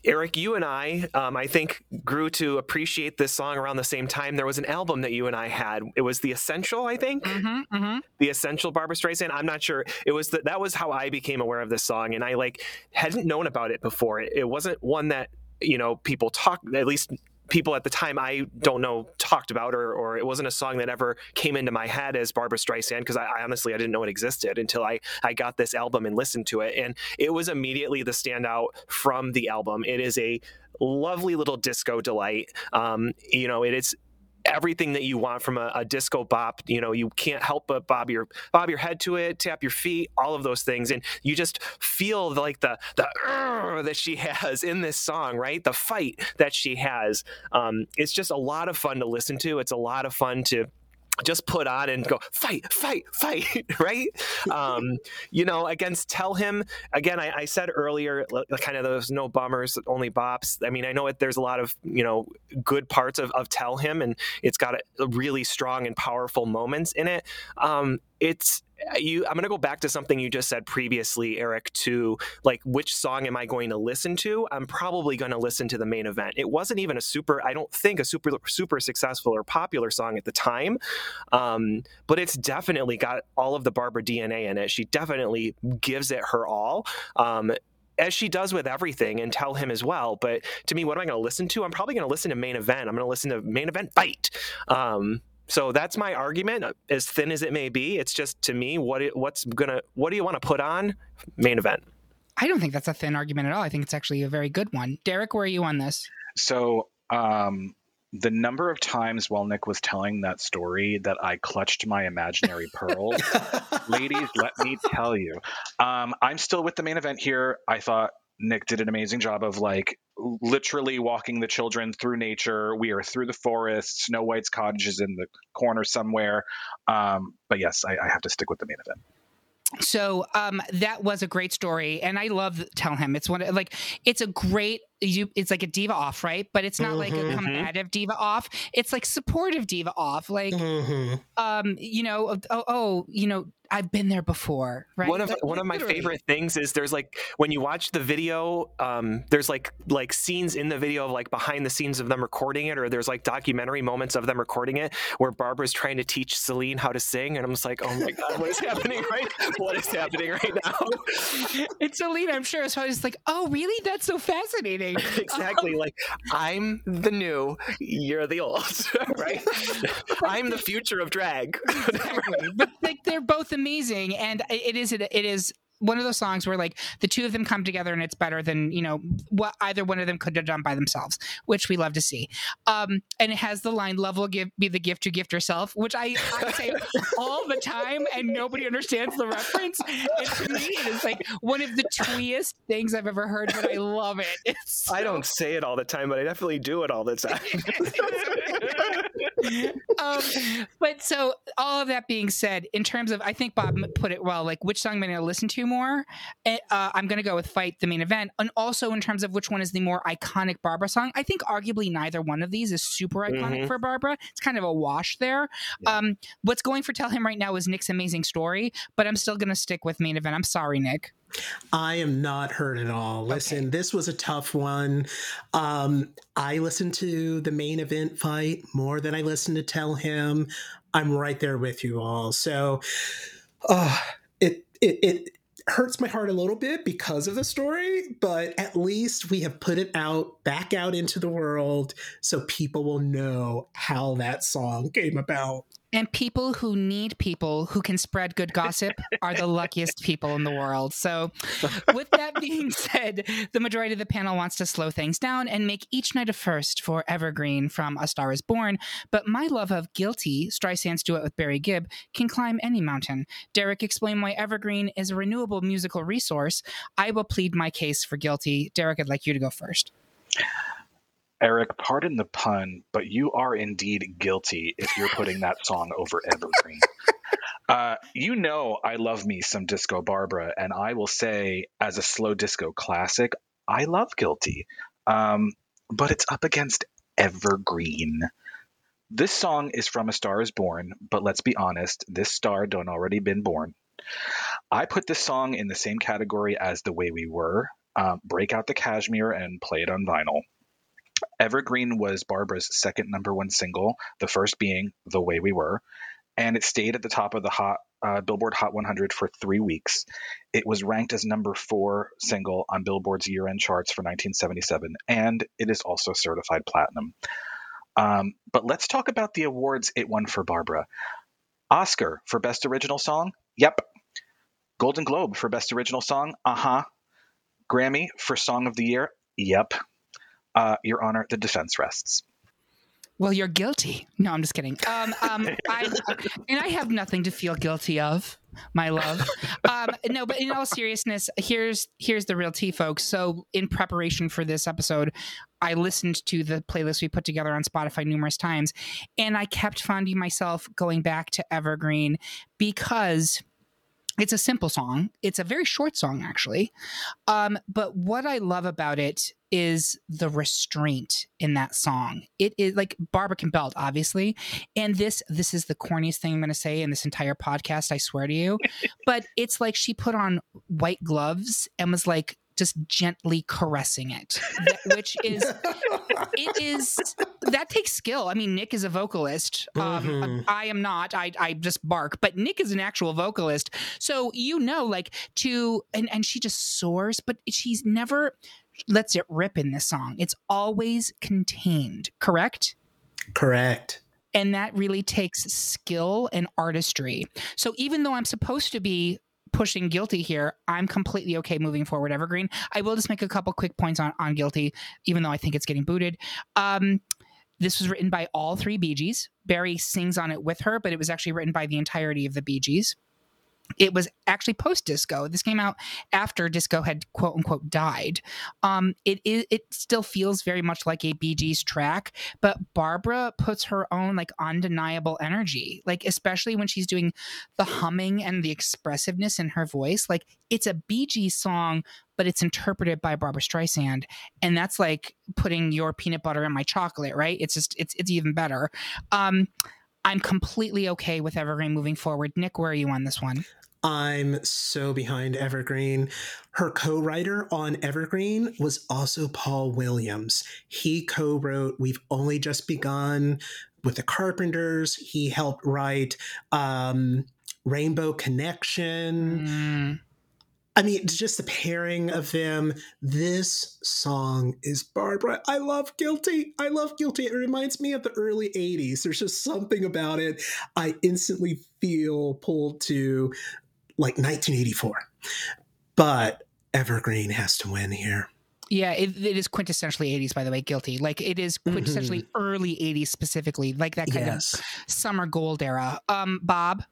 Eric, you and I, um, I think grew to appreciate this song around the same time. There was an album that you and I had. It was The Essential, I think. Mm-hmm, mm-hmm. The Essential Barbra Streisand. I'm not sure. It was the, that was how I became aware of this song, and I like hadn't known about it before. It, it wasn't one that you know people talk at least people at the time I don't know talked about or, or it wasn't a song that ever came into my head as Barbra Streisand because I, I, honestly I didn't know it existed until I I got this album and listened to it and it was immediately the standout from the album. It is a lovely little disco delight. Um, you know, it is everything that you want from a, a, disco bop. You know, you can't help but bob your bob your head to it, tap your feet, all of those things, and you just feel like the the that she (laughs) has in this song, right? The fight that she has. Um, it's just a lot of fun to listen to. It's a lot of fun to just put on and go fight fight fight (laughs) right? Um, you know against tell him again I, I, said earlier kind of those no bummers only bops. I mean i know it, there's a lot of you know good parts of, of tell him and it's got a, really strong and powerful moments in it. Um, it's you i'm going to go back to something you just said previously eric to like which song am i going to listen to i'm probably going to listen to the main event it wasn't even a super i don't think a super super successful or popular song at the time um, but it's definitely got all of the barbra dna in it she definitely gives it her all um, as she does with everything and tell him as well. But to me, what am I going to listen to? I'm probably going to listen to main event. I'm going to listen to main event fight. Um, so that's my argument, uh, as thin as it may be. It's just to me, what it, what's gonna what do you want to put on main event? I don't think that's a thin argument at all. I think it's actually a very good one. Derek, where are you on this? So um, the number of times while Nick was telling that story that I clutched my imaginary (laughs) pearls, ladies, let me tell you, um, I'm still with the main event here. I thought Nick did an amazing job of like literally walking the children through nature. We are through the forest. Snow White's cottage is in the corner somewhere. Um, but yes, I, I have to stick with the main event so um, that was a great story and i love tell him it's one of, like it's a great you it's like a diva off right but it's not mm-hmm. like a mm-hmm. combative diva off it's like supportive diva off like mm-hmm. um you know oh, oh you know I've been there before, right? One of one of my favorite things is there's like when you watch the video, um, there's like like scenes in the video of like behind the scenes of them recording it, or there's like documentary moments of them recording it where Barbra's trying to teach Celine how to sing, and I'm just like, oh my god, what is happening (laughs) right? What is happening right now? it's Celine, I'm sure. So I was like, oh really? That's so fascinating. (laughs) exactly. Um, like I'm the new, you're the old, (laughs) right? I'm the future of drag. (laughs) exactly. But like they're both amazing, and it is it is one of those songs where like the two of them come together and it's better than you know what either one of them could have done by themselves which we love to see. Um and it has the line love will give be the gift you gift yourself which i, I say (laughs) all the time and nobody understands the reference. And to me it is like one of the tweest things i've ever heard but i love it. (laughs) It's so... i don't say it all the time but i definitely do it all the time. (laughs) Um, but so all of that being said in terms of i think bob put it well like which song am i going to listen to anymore, eh, uh, I'm going to go with Fight, the main event. And also, in terms of which one is the more iconic Barbra song, I think arguably neither one of these is super iconic mm-hmm. for Barbra. It's kind of a wash there. Yeah. Um, what's going for Tell Him right now is Nick's Amazing Story, but I'm still going to stick with main event. I'm sorry, Nick. I am not hurt at all. Listen, okay. this was a tough one. Um, I listened to the main event fight more than I listened to Tell Him. I'm right there with you all. So, uh, it it it hurts my heart a little bit because of the story, but at least we have put it out back out into the world so people will know how that song came about. And people who need people who can spread good gossip are the luckiest people in the world. So, with that (laughs) being said, the majority of the panel wants to slow things down and make each night a first for Evergreen from A Star is Born. But my love of Guilty, Streisand's duet with Barry Gibb, can climb any mountain. Derek explain why Evergreen is a renewable musical resource. I will plead my case for Guilty. Derek, I'd like you to go first. Eric, pardon the pun, but you are indeed guilty if you're putting that song over Evergreen. (laughs) Uh, you know, I love me some Disco Barbra, and I will say, as a slow disco classic, I love Guilty. Um, but it's up against Evergreen. This song is from A Star is Born, but let's be honest, this star don't already been born. I put this song in the same category as The Way We Were. Uh, break out the cashmere and play it on vinyl. Evergreen was Barbra's second number one single, the first being The Way We Were, and it stayed at the top of the hot uh, Billboard Hot 100 for three weeks. It was ranked as number four single on Billboard's year end charts for 1977, and it is also certified platinum. Um, but let's talk about the awards it won for Barbra. Oscar for Best Original Song? Yep. Golden Globe for Best Original Song? Uh huh. Grammy for Song of the Year? Yep. Uh, Your Honor, the defense rests. Well, you're guilty. No, I'm just kidding. Um, um, I, and I have nothing to feel guilty of, my love. Um, no, but in all seriousness, here's here's the real tea, folks. So, in preparation for this episode, I listened to the playlist we put together on Spotify numerous times, and I kept finding myself going back to Evergreen because it's a simple song. It's a very short song, actually. Um, but what I love about it is the restraint in that song. It is like Barbra can belt, obviously, and this this is the corniest thing I'm going to say in this entire podcast. I swear to you, (laughs) but it's like she put on white gloves and was like, just gently caressing it, which (laughs) is it is that takes skill. I mean, Nick is a vocalist. Um, mm-hmm. I am not. I I just bark, but Nick is an actual vocalist. So you know, like to and and she just soars, but she's never lets it rip in this song. It's always contained. Correct. Correct. And that really takes skill and artistry. So even though I'm supposed to be pushing guilty here, I'm completely okay moving forward Evergreen. I will just make a couple quick points on, on guilty, even though I think it's getting booted. Um, this was written by all three Bee Gees. Barry sings on it with her, but it was actually written by the entirety of the Bee Gees it was actually post disco. This came out after disco had quote unquote died. Um, it, it it still feels very much like a Bee Gees track, but Barbra puts her own like undeniable energy, like especially when she's doing the humming and the expressiveness in her voice. Like it's a Bee Gees song, but it's interpreted by Barbra Streisand, and that's like putting your peanut butter in my chocolate, right? It's just it's it's even better. Um, I'm completely okay with Evergreen moving forward. Nick, where are you on this one? I'm so behind Evergreen. Her co writer on Evergreen was also Paul Williams. He co wrote We've Only Just Begun with the Carpenters. He helped write um, Rainbow Connection. Mm. I mean, just the pairing of them. This song is Barbra. I love Guilty. I love Guilty. It reminds me of the early 80s. There's just something about it. I instantly feel pulled to like 1984. But Evergreen has to win here. Yeah, it, it is quintessentially 80s, by the way, Guilty. Like it is quintessentially mm-hmm. early 80s specifically, like that kind yes. of summer gold era. Um, Bob?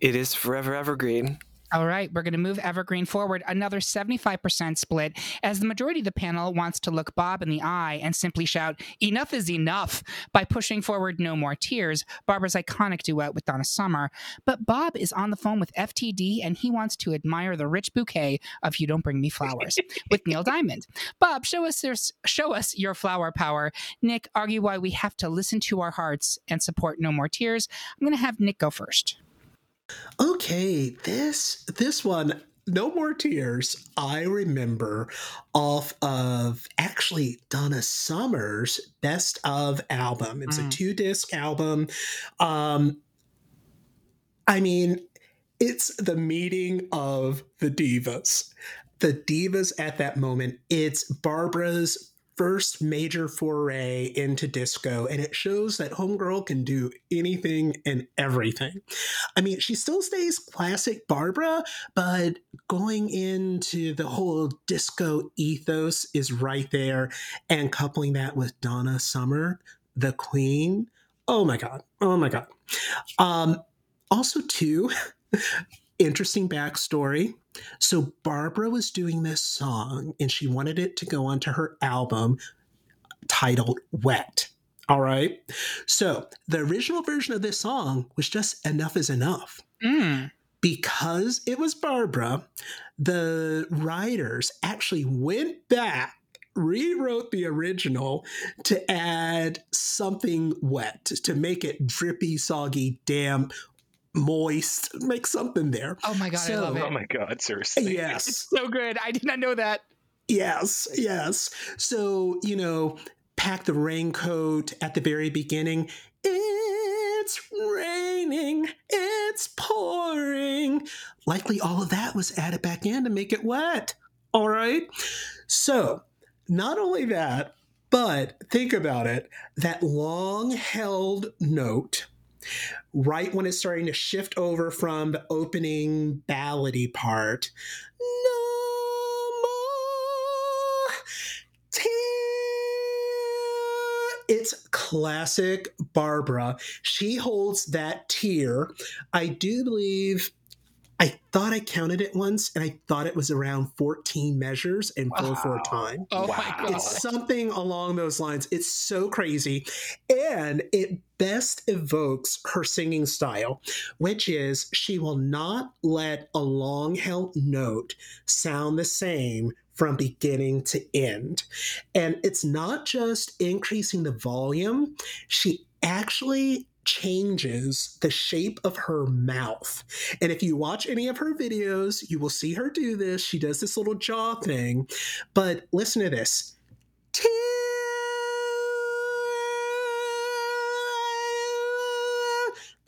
It is Forever Evergreen. All right, we're going to move Evergreen forward another 75% split as the majority of the panel wants to look Bob in the eye and simply shout, Enough is enough, by pushing forward No More Tears, Barbara's iconic duet with Donna Summer. But Bob is on the phone with FTD and he wants to admire the rich bouquet of You Don't Bring Me Flowers (laughs) with Neil Diamond. Bob, show us, your, show us your flower power. Nick, argue why we have to listen to our hearts and support No More Tears. I'm going to have Nick go first. Okay, this this one no more tears i remember off of actually donna summer's best of album. It's mm. a two disc album. Um i mean it's the meeting of the divas. The divas at that moment it's barbra's first major foray into disco, and it shows that Homegirl can do anything and everything. I mean, she still stays classic Barbra, but going into the whole disco ethos is right there, and coupling that with Donna Summer, the Queen. Oh my God. Oh my God. Um, also, too, (laughs) interesting backstory. So Barbra was doing this song and she wanted it to go onto her album titled Wet. All right. So the original version of this song was just Enough is Enough. Mm. Because it was Barbra, the writers actually went back rewrote the original to add something wet to make it drippy, soggy, damp, moist, make something there. Oh my god, so, I love it. Oh my god, seriously. Yes. It's (laughs) so good. I did not know that. Yes, yes. So, you know, pack the raincoat at the very beginning. It's raining, it's pouring. Likely all of that was added back in to make it wet. All right. So, not only that, but think about it that long held note right when it's starting to shift over from the opening ballady part. No. It's classic Barbra. She holds that tear. I do believe I thought I counted it once and I thought it was around 14 measures in 4 4 time. Oh wow. my God. It's something along those lines. It's so crazy. And it best evokes her singing style, which is she will not let a long held note sound the same from beginning to end. And it's not just increasing the volume, she actually changes the shape of her mouth. And if you watch any of her videos, you will see her do this. She does this little jaw thing. But listen to this.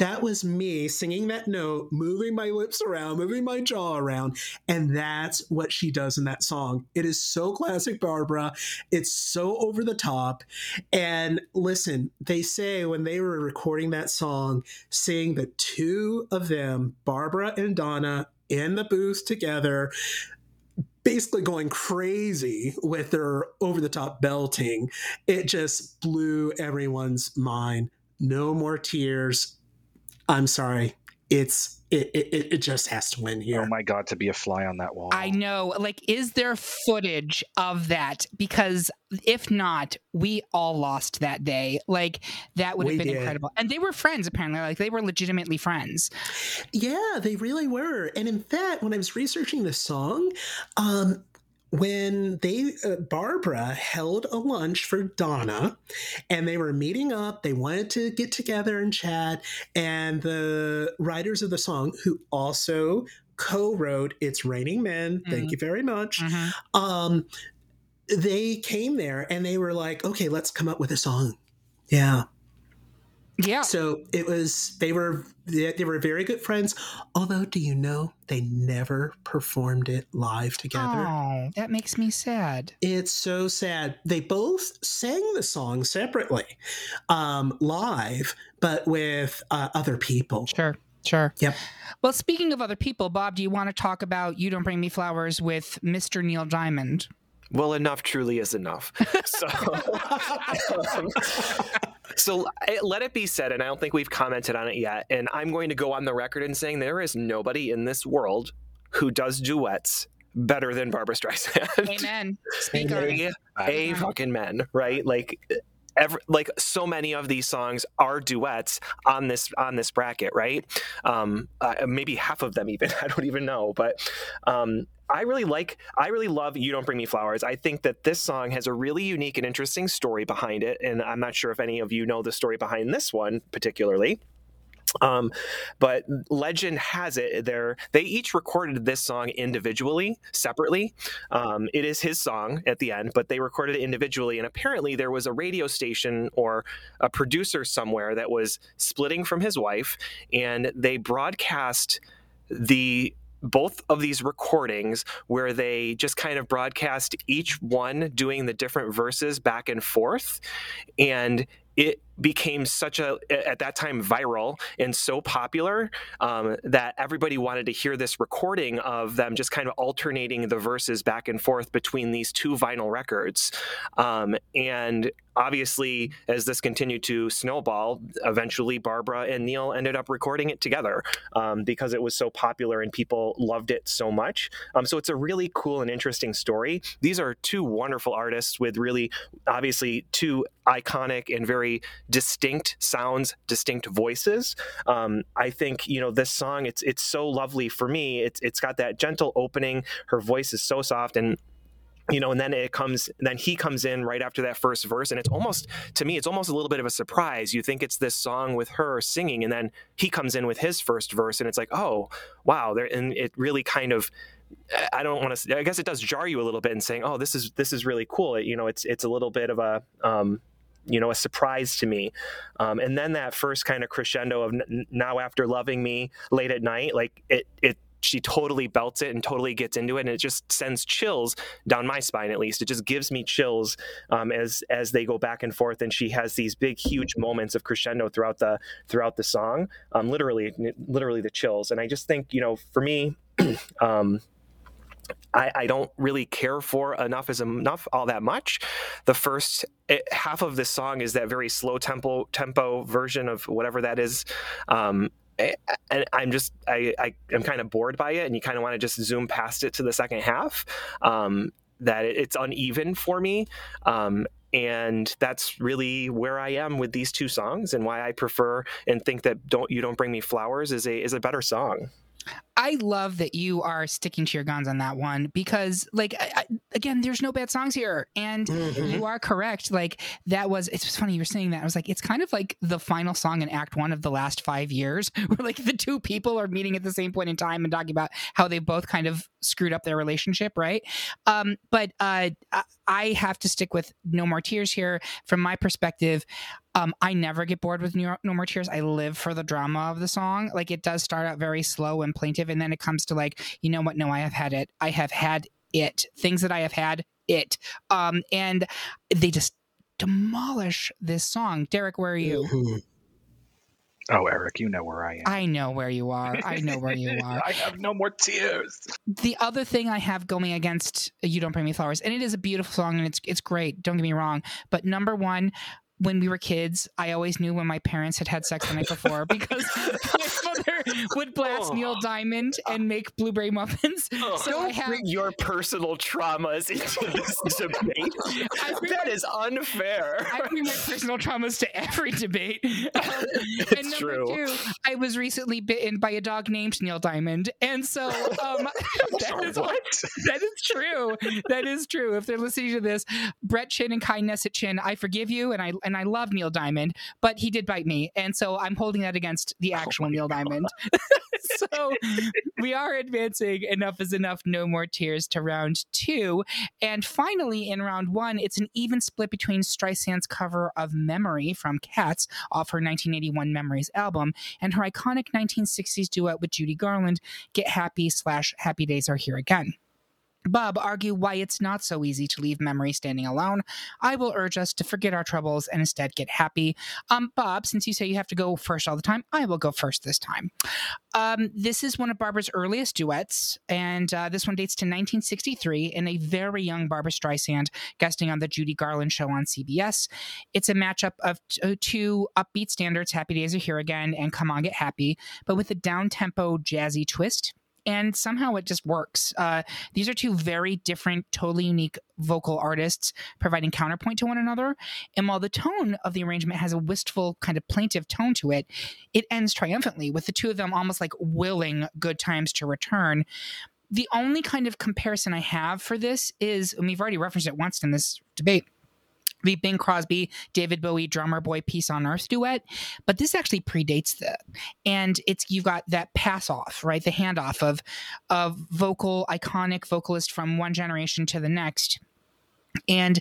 That was me singing that note, moving my lips around, moving my jaw around. And that's what she does in that song. It is so classic Barbra. It's so over the top. And listen, they say when they were recording that song, seeing the two of them, Barbra and Donna, in the booth together, basically going crazy with their over the top belting. It just blew everyone's mind. No more tears. I'm sorry. It's it, it, it just has to win here. Oh my god, to be a fly on that wall. I know. Like, is there footage of that? Because if not, we all lost that day. Like, that would have we been did. incredible. And they were friends, apparently. Like, they were legitimately friends. Yeah, they really were. And in fact, when I was researching the song, um, when they uh, Barbra held a lunch for Donna and they were meeting up they wanted to get together and chat and the writers of the song who also co-wrote It's Raining Men mm-hmm. thank you very much mm-hmm. um they came there and they were like okay let's come up with a song yeah yeah. So it was they were they, they, were very good friends. Although, do you know they never performed it live together? Oh, that makes me sad. It's so sad. They both sang the song separately, um, live, but with uh, other people. Sure. Sure. Yep. Well, speaking of other people, Bob, do you want to talk about You Don't Bring Me Flowers with Mr. Neil Diamond? Well, enough truly is enough. So, (laughs) um, so let it be said, and I don't think we've commented on it yet. And I'm going to go on the record in saying there is nobody in this world who does duets better than Barbra Streisand. Amen. (laughs) Speak a, a fucking men, right? Like every, like so many of these songs are duets on this on this bracket, right? Um, uh, maybe half of them even. (laughs) I don't even know, but um, I really like, I really love You Don't Bring Me Flowers. I think that this song has a really unique and interesting story behind it. And I'm not sure if any of you know the story behind this one particularly. Um, but legend has it there they each recorded this song individually, separately. Um, it is his song at the end, but they recorded it individually. And apparently, there was a radio station or a producer somewhere that was splitting from his wife, and they broadcast the both of these recordings where they just kind of broadcast each one doing the different verses back and forth. And it became such a at that time viral and so popular um, that everybody wanted to hear this recording of them just kind of alternating the verses back and forth between these two vinyl records. Um, and obviously as this continued to snowball eventually barbra and neil ended up recording it together um, because it was so popular and people loved it so much. Um, so it's a really cool and interesting story. These are two wonderful artists with really obviously two iconic and very distinct sounds, distinct voices. Um, I think you know this song. It's it's so lovely for me. It's it's got that gentle opening. Her voice is so soft and you know, and then it comes, then he comes in right after that first verse, and it's almost to me, it's almost a little bit of a surprise. You think it's this song with her singing, and then he comes in with his first verse, and it's like, oh, wow, and it really kind of I don't want to. I guess it does jar you a little bit in saying, "Oh, this is this is really cool." It, you know, it's it's a little bit of a um, you know a surprise to me. Um, and then that first kind of crescendo of n- now after loving me late at night like it it she totally belts it and totally gets into it and it just sends chills down my spine at least. It just gives me chills um, as as they go back and forth and she has these big huge moments of crescendo throughout the throughout the song. Um, literally literally the chills. And i just think you know for me (clears throat) um, I, I, don't really care for enough is enough all that much. The first it, eh, half of this song is that very slow tempo tempo version of whatever that is. Um, eh, and I'm just I, I am kind of bored by it, and you kind of want to just zoom past it to the second half. Um, that it, it's uneven for me. Um, and that's really where I am with these two songs, and why I prefer and think that "Don't You Don't Bring Me Flowers" is a is a better song. I love that you are sticking to your guns on that one because, like, I, I, again, there's no bad songs here, and mm-hmm. you are correct. Like, that was it's funny you were saying that. I was like, it's kind of like the final song in Act One of the last five years, (laughs) where like the two people are meeting at the same point in time and talking about how they both kind of screwed up their relationship, right? Um, but uh, I have to stick with No More Tears here. From my perspective, um, I never get bored with No More Tears. I live for the drama of the song. Like it does start out very slow and plaintive, and then it comes to like, you know what? No, I have had it. I have had it. Things that I have had it. Um, and they just demolish this song. Derek, where are you? Mm-hmm. Oh, Eric, you know where I am. I know where you are. I know where you (laughs) are. I have no more tears. The other thing I have going against "You Don't Bring Me Flowers," and it is a beautiful song and it's it's great. Don't get me wrong, but number one, when we were kids, I always knew when my parents had had sex the night before (laughs) because (laughs) my would blast oh. Neil Diamond and make blueberry muffins. (laughs) Oh. So Don't I have bring your personal traumas into this (laughs) debate. that my, is unfair. I bring my personal traumas to every debate. (laughs) Um, it's and true. Two, I was recently bitten by a dog named Neil Diamond, and so um, that, is what? that is true. That is true. If they're listening to this, Brett Chin and Kindness at Chin, I forgive you, and I and I love Neil Diamond, but he did bite me, and so I'm holding that against the oh actual oh Neil God. Diamond. (laughs) so we are advancing. Enough is enough. No more tears to round two, and finally in round one, it's an even split between Streisand's cover of "Memory" from Cats off her 1981 Memories album and her iconic 1960s duet with Judy Garland, "Get Happy" slash "Happy Days Are Here Again." Bob argue why it's not so easy to leave memory standing alone. I will urge us to forget our troubles and instead get happy. Um, Bob, since you say you have to go first all the time, I will go first this time. Um, this is one of Barbra's earliest duets, and uh, this one dates to 1963 in a very young Barbra Streisand guesting on the Judy Garland show on CBS. It's a matchup of t- uh, two upbeat standards, Happy Days Are Here Again and Come On Get Happy, but with a down tempo, jazzy twist and somehow it just works. Uh, these are two very different, totally unique vocal artists providing counterpoint to one another. And while the tone of the arrangement has a wistful, kind of plaintive tone to it, it ends triumphantly with the two of them almost like willing good times to return. The only kind of comparison I have for this is, and we've already referenced it once in this debate the Bing Crosby, David Bowie, drummer boy, peace on earth duet. But this actually predates that. And it's you've got that pass off, right? The handoff of of vocal, iconic vocalist from one generation to the next and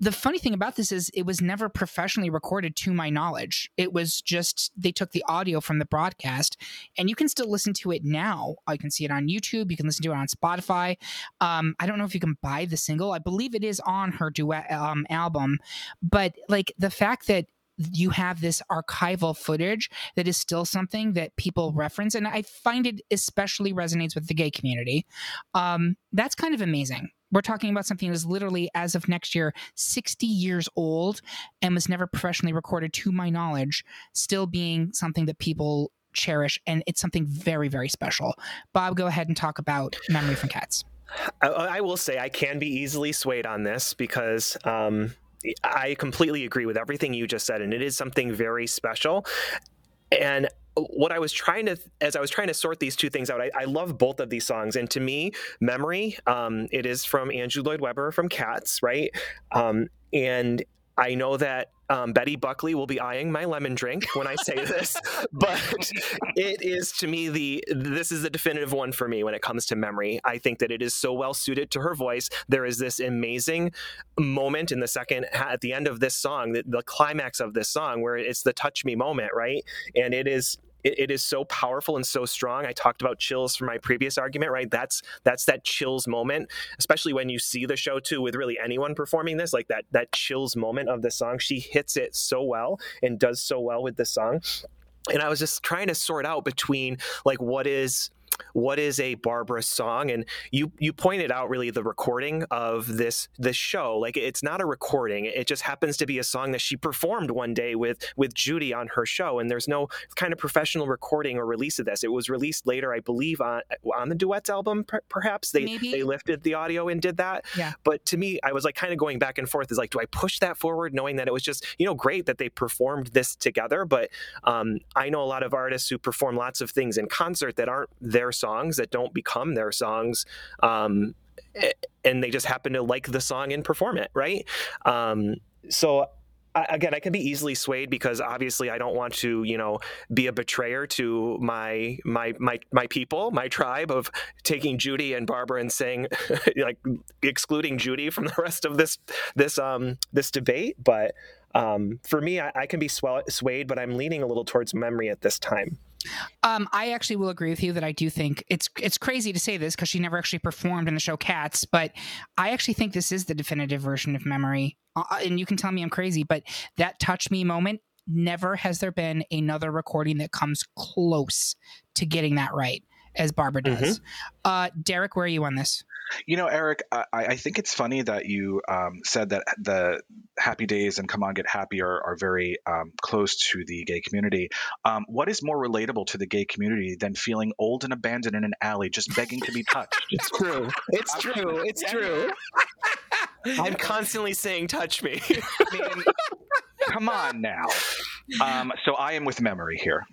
the funny thing about this is it was never professionally recorded to my knowledge. It was just they took the audio from the broadcast and you can still listen to it now. I can see it on YouTube. You can listen to it on Spotify. Um, I don't know if you can buy the single. I believe it is on her duet um, album. But like the fact that you have this archival footage that is still something that people reference and i find it especially resonates with the gay community um, that's kind of amazing we're talking about something that is literally as of next year 60 years old and was never professionally recorded to my knowledge still being something that people cherish and it's something very very special bob go ahead and talk about memory from cats I, I will say i can be easily swayed on this because um, I completely agree with everything you just said, and it is something very special. And what I was trying to, as I was trying to sort these two things out, I, I love both of these songs. And to me, Memory, um, it is from Andrew Lloyd Webber from Cats, right? Um, and I know that um, Betty Buckley will be eyeing my lemon drink when I say this, (laughs) but it is to me the this is the definitive one for me when it comes to memory. I think that it is so well suited to her voice. There is this amazing moment in the second at the end of this song, the, the climax of this song, where it's the touch me moment, right? And it is it, it is so powerful and so strong. I talked about chills from my previous argument, right? That's that's that chills moment, especially when you see the show too with really anyone performing this, like that that chills moment of the song. She hits it so well and does so well with the song. And I was just trying to sort out between like what is what is a Barbra song? And you you pointed out really the recording of this this show. Like it's not a recording; it just happens to be a song that she performed one day with with Judy on her show. And there's no kind of professional recording or release of this. It was released later, I believe, on on the duets album. perhaps they Maybe. they lifted the audio and did that. Yeah. But to me, I was like kind of going back and forth. Is like, do I push that forward, knowing that it was just you know great that they performed this together? But um, I know a lot of artists who perform lots of things in concert that aren't their songs that don't become their songs. Um, and they just happen to like the song and perform it, right? Um, so again, I can be easily swayed because obviously I don't want to, you know, be a betrayer to my my my my people, my tribe of taking Judy and barbra and saying (laughs) like excluding Judy from the rest of this this um this debate. But um, for me, I, I can be swayed, but I'm leaning a little towards memory at this time. Um, I actually will agree with you that I do think it's it's crazy to say this because she never actually performed in the show Cats, but I actually think this is the definitive version of Memory. Uh, uh, and you can tell me I'm crazy, but that touch me moment never has there been another recording that comes close to getting that right as Barbra does. Mm-hmm. Uh, Derek, where are you on this? You know, Eric, I, I think it's funny that you um, said that the Happy Days and Come On Get Happy are, are very um, close to the gay community. Um, what is more relatable to the gay community than feeling old and abandoned in an alley, just begging to be touched? (laughs) it's true. It's true. It's true. (laughs) I'm constantly saying, "Touch me." (laughs) I mean, come on now. Um, so I am with memory here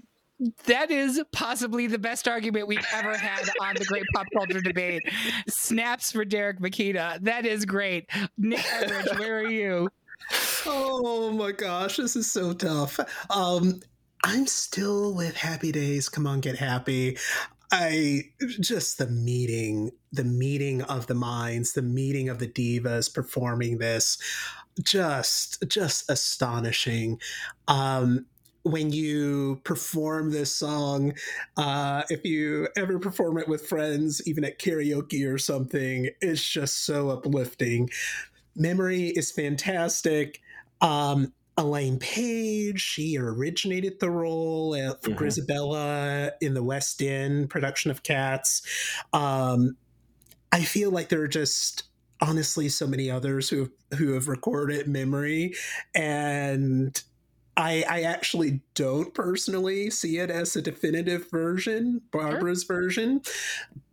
that is possibly the best argument we've ever had on the great pop culture debate. Snaps for Derek Mekita. That is great. Nick Everage, where are you? Oh my gosh, this is so tough. Um, I'm still with Happy Days. Come on, get happy. I just the meeting, the meeting of the minds, the meeting of the divas performing this, just just astonishing. Um, when you perform this song, uh, if you ever perform it with friends, even at karaoke or something, it's just so uplifting. Memory is fantastic. Um, Elaine Paige, she originated the role of mm-hmm. Grizabella in the West End production of Cats. Um, I feel like there are just honestly so many others who have, who have recorded memory and I, I actually don't personally see it as a definitive version, Barbra's sure. version,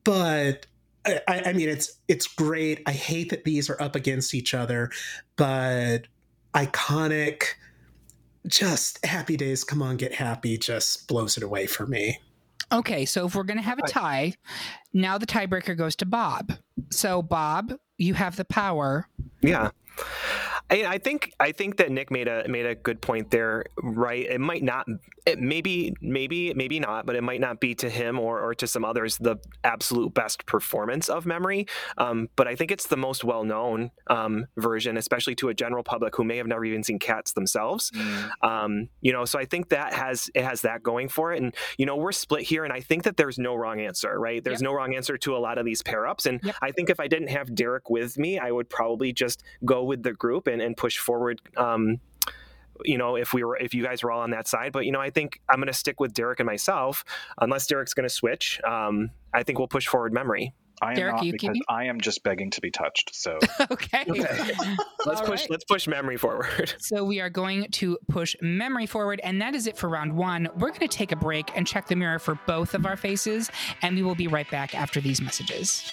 but I, I mean, it's it's great. I hate that these are up against each other, but iconic. Just happy days. Come on, get happy. Just blows it away for me. Okay, so if we're going to have a tie, now the tiebreaker goes to Bob. So, Bob, you have the power. Yeah. I, I, think I think that Nick made a made a good point there. Right, it might not, it maybe maybe maybe not, but it might not be to him or, or to some others the absolute best performance of Memory. Um, but I think it's the most well known um, version, especially to a general public who may have never even seen Cats themselves. Mm. Um, you know, so I think that has it has that going for it. And you know, we're split here, and I think that there's no wrong answer. Right, there's yep. no wrong answer to a lot of these pair ups. And yep. I think if I didn't have Derek with me, I would probably just go with the group and, and push forward. Um, you know, if we were, if you guys were all on that side, but you know, I think I'm going to stick with Derek and myself, unless Derek's going to switch. Um, I think we'll push forward memory. I am Derek, not because keeping? I am just begging to be touched. So (laughs) okay, (laughs) let's All push right. let's push memory forward. (laughs) So we are going to push memory forward, and that is it for round one. We're going to take a break and check the mirror for both of our faces, and we will be right back after these messages.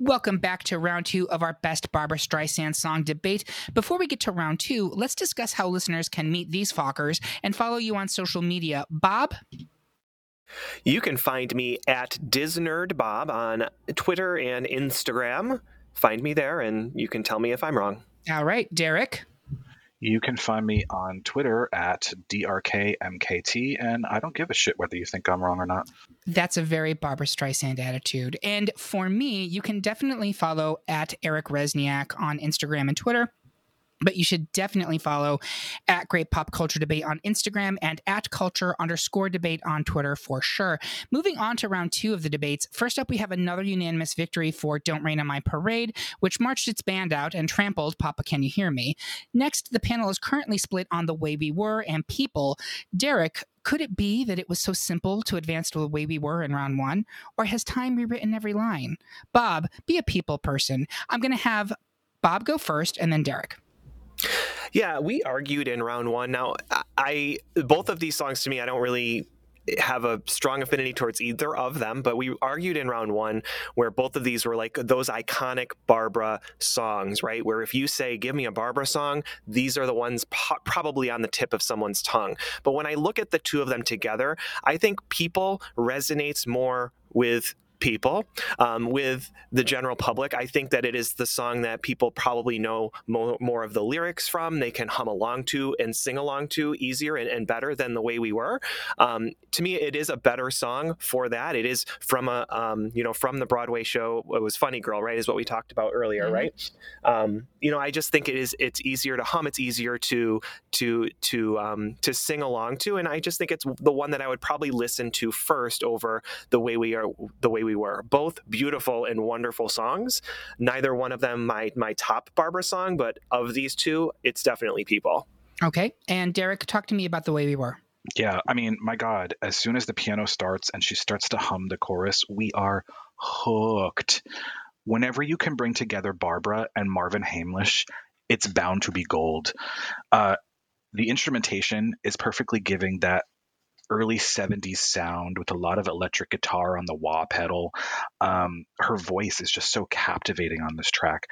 Welcome back to round two of our best Barbra Streisand song debate. Before we get to round two, let's discuss how listeners can meet these Fockers and follow you on social media. Bob? You can find me at DisNerdBob on Twitter and Instagram. Find me there and you can tell me if I'm wrong. All right, Derek. You can find me on Twitter at DRKMKT, and I don't give a shit whether you think I'm wrong or not. That's a very Barbra Streisand attitude. And for me, you can definitely follow at Eric Rezsnyak on Instagram and Twitter but you should definitely follow at Great Pop Culture Debate on Instagram and at Culture underscore debate on Twitter for sure. Moving on to round two of the debates. First up, we have another unanimous victory for Don't Rain on My Parade, which marched its band out and trampled Papa Can You Hear Me. Next, the panel is currently split on The Way We Were and People. Derek, could it be that it was so simple to advance to the way we were in round one? Or has time rewritten every line? Bob, be a people person. I'm going to have Bob go first and then Derek. Yeah, we argued in round one. Now, I both of these songs to me, I don't really have a strong affinity towards either of them, but we argued in round one where both of these were like those iconic Barbra songs, right? Where if you say, give me a Barbra song, these are the ones po- probably on the tip of someone's tongue. But when I look at the two of them together, I think people resonates more with people. Um, with the general public, I think that it is the song that people probably know mo- more of the lyrics from. They can hum along to and sing along to easier and, and better than the way we were. Um, to me, it is a better song for that. It is from a um, you know from the Broadway show. It was Funny Girl, right? Is what we talked about earlier, mm-hmm. right? Um, you know, I just think it is. It's easier to hum. It's easier to to to um, to sing along to, and I just think it's the one that I would probably listen to first over the way we are the way we were. Both beautiful and wonderful songs. Neither one of them my my top Barbra song, but of these two, it's definitely People. Okay. And Derek, talk to me about the way we were. Yeah, I mean, my God, as soon as the piano starts and she starts to hum the chorus, we are hooked. Whenever you can bring together Barbra and Marvin Hamlisch, it's bound to be gold. Uh, the instrumentation is perfectly giving that early 70s sound with a lot of electric guitar on the wah pedal. Um, her voice is just so captivating on this track.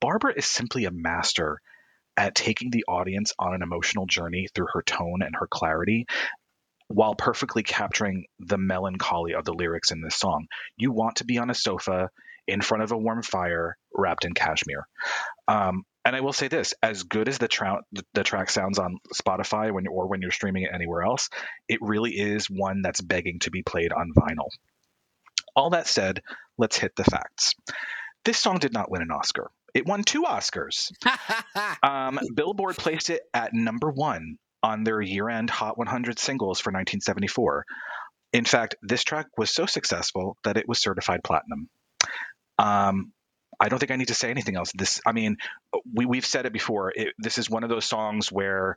Barbra is simply a master at taking the audience on an emotional journey through her tone and her clarity while perfectly capturing the melancholy of the lyrics in this song. You want to be on a sofa in front of a warm fire wrapped in cashmere. Um, and I will say this: as good as the, tra- the track sounds on Spotify when or when you're streaming it anywhere else, it really is one that's begging to be played on vinyl. All that said, let's hit the facts. This song did not win an Oscar. It won two Oscars. (laughs) um, Billboard placed it at number one on their year end Hot 100 singles for 1974. In fact, this track was so successful that it was certified platinum. Um, I don't think I need to say anything else. This, I mean, we we've said it before. It, this is one of those songs where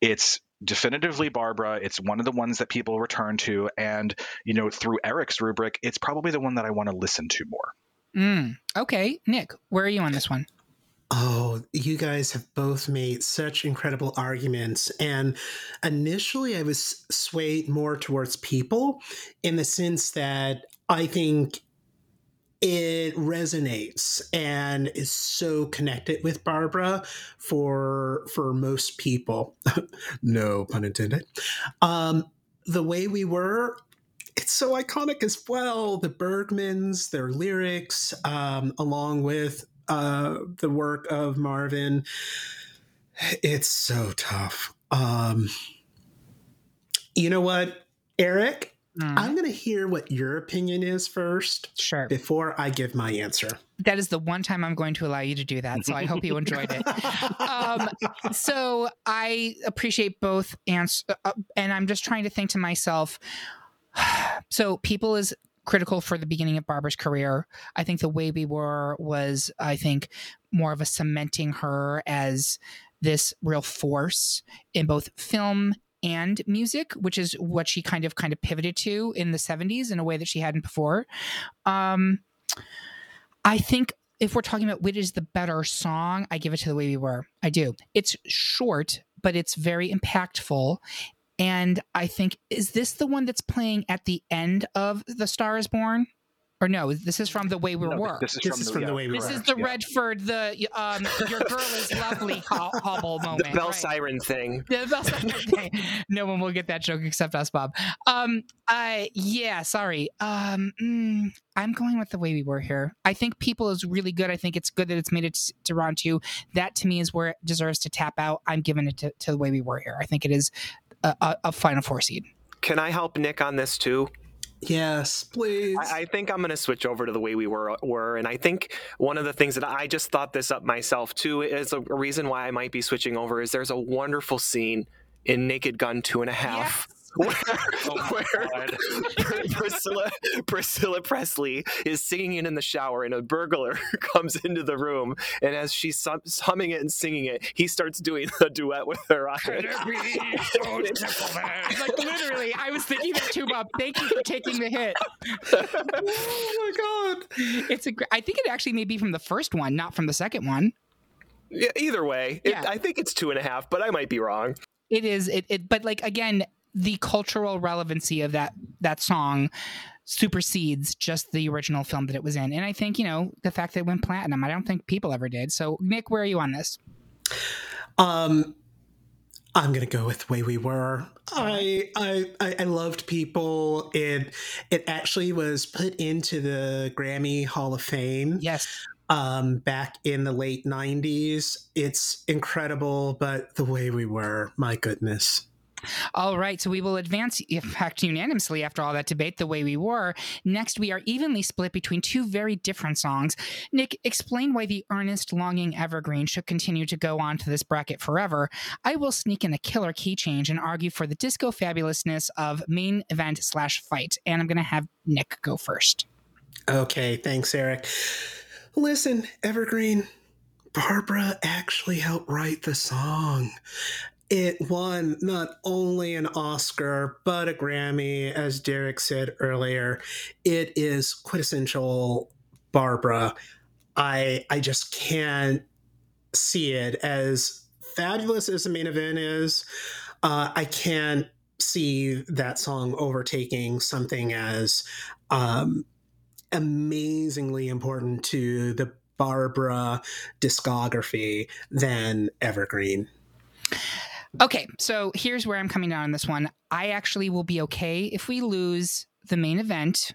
it's definitively Barbra. It's one of the ones that people return to, and you know, through Eric's rubric, it's probably the one that I want to listen to more. Mm, okay, Nick, where are you on this one? Oh, you guys have both made such incredible arguments. And initially, I was swayed more towards people in the sense that I think it resonates and is so connected with Barbra for for most people. (laughs) no pun intended. Um, the way we were, it's so iconic as well. The Bergmans, their lyrics, um, along with uh, the work of Marvin. It's so tough. Um, you know what, Eric? Mm. I'm going to hear what your opinion is first. Sure. Before I give my answer. That is the one time I'm going to allow you to do that. So I hope you enjoyed it. um, so I appreciate both answers. Uh, uh, and I'm just trying to think to myself (sighs) so people is critical for the beginning of Barbra's career. I think the way we were was, I think, more of a cementing her as this real force in both film and music, which is what she kind of kind of pivoted to in the 70s in a way that she hadn't before. Um, I think if we're talking about which is the better song, I give it to the way we were. I do. It's short, but it's very impactful. And I think, is this the one that's playing at the end of The Star is Born? Or no, this is from the way we no, were. This is this from, is the, from yeah. the, way we this were. This is the yeah. Redford, the um, your girl is lovely Hubbell moment. The bell right? siren thing. (laughs) The bell siren thing. No one will get that joke except us, Bob. Um, uh, yeah, sorry. Um, mm, I'm going with the way we were here. I think people is really good. I think it's good that it's made it to round two. That to me is where it deserves to tap out. I'm giving it to, to the way we were here. I think it is a, a, a final four seed. Can I help Nick on this too? Yes, please. I, I think I'm going to switch over to the way we were, were, and I think one of the things that I just thought this up myself too is a reason why I might be switching over is there's a wonderful scene in Naked Gun two and a half. Yes (laughs) where, oh where (laughs) Priscilla, Priscilla Presley is singing it in the shower, and a burglar (laughs) comes into the room, and as she's humming it and singing it, he starts doing a duet with her on it. like literally, I was thinking that too, Bob. Thank you for taking the hit. oh my god! It's a. I think it actually may be from the first one, not from the second one. Yeah, either way, yeah. It, I think it's two and a half, but I might be wrong. It is. It, it. But like again, the cultural relevancy of that that song supersedes just the original film that it was in. And I think, you know, the fact that it went platinum, I don't think people ever did. So, Nick, where are you on this? Um, I'm gonna go with the way we were. I, I I loved people. It it actually was put into the Grammy Hall of Fame. Yes. Um, back in the late '90s, it's incredible. But the way we were, my goodness. All right, so we will advance, in fact, unanimously after all that debate, the way we were. Next, we are evenly split between two very different songs. Nick, explain why the earnest, longing evergreen should continue to go on to this bracket forever. I will sneak in a killer key change and argue for the disco fabulousness of main event slash fight. And I'm going to have Nick go first. Okay, thanks, Eric. Listen, Evergreen, Barbra actually helped write the song it won not only an Oscar, but a Grammy, as Derek said earlier. It is quintessential Barbra. I I just can't see it as fabulous as the main event is. Uh, I can't see that song overtaking something as um, amazingly important to the Barbra discography than Evergreen. Okay, so here's where I'm coming down on this one. I actually will be okay if we lose the main event.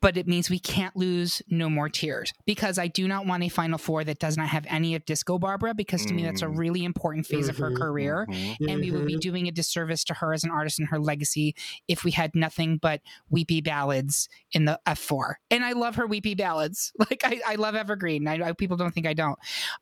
But it means we can't lose No More Tears because I do not want a Final Four that does not have any of Disco Barbra because to mm. me that's a mm. really important phase mm-hmm, of her mm-hmm. career. Mm-hmm. And we would be mm-hmm. doing a disservice to her as an artist and her legacy if we had nothing but weepy ballads in the F4. And I love her weepy ballads. (laughs) Like I, I love Evergreen. I, I, people don't think I don't.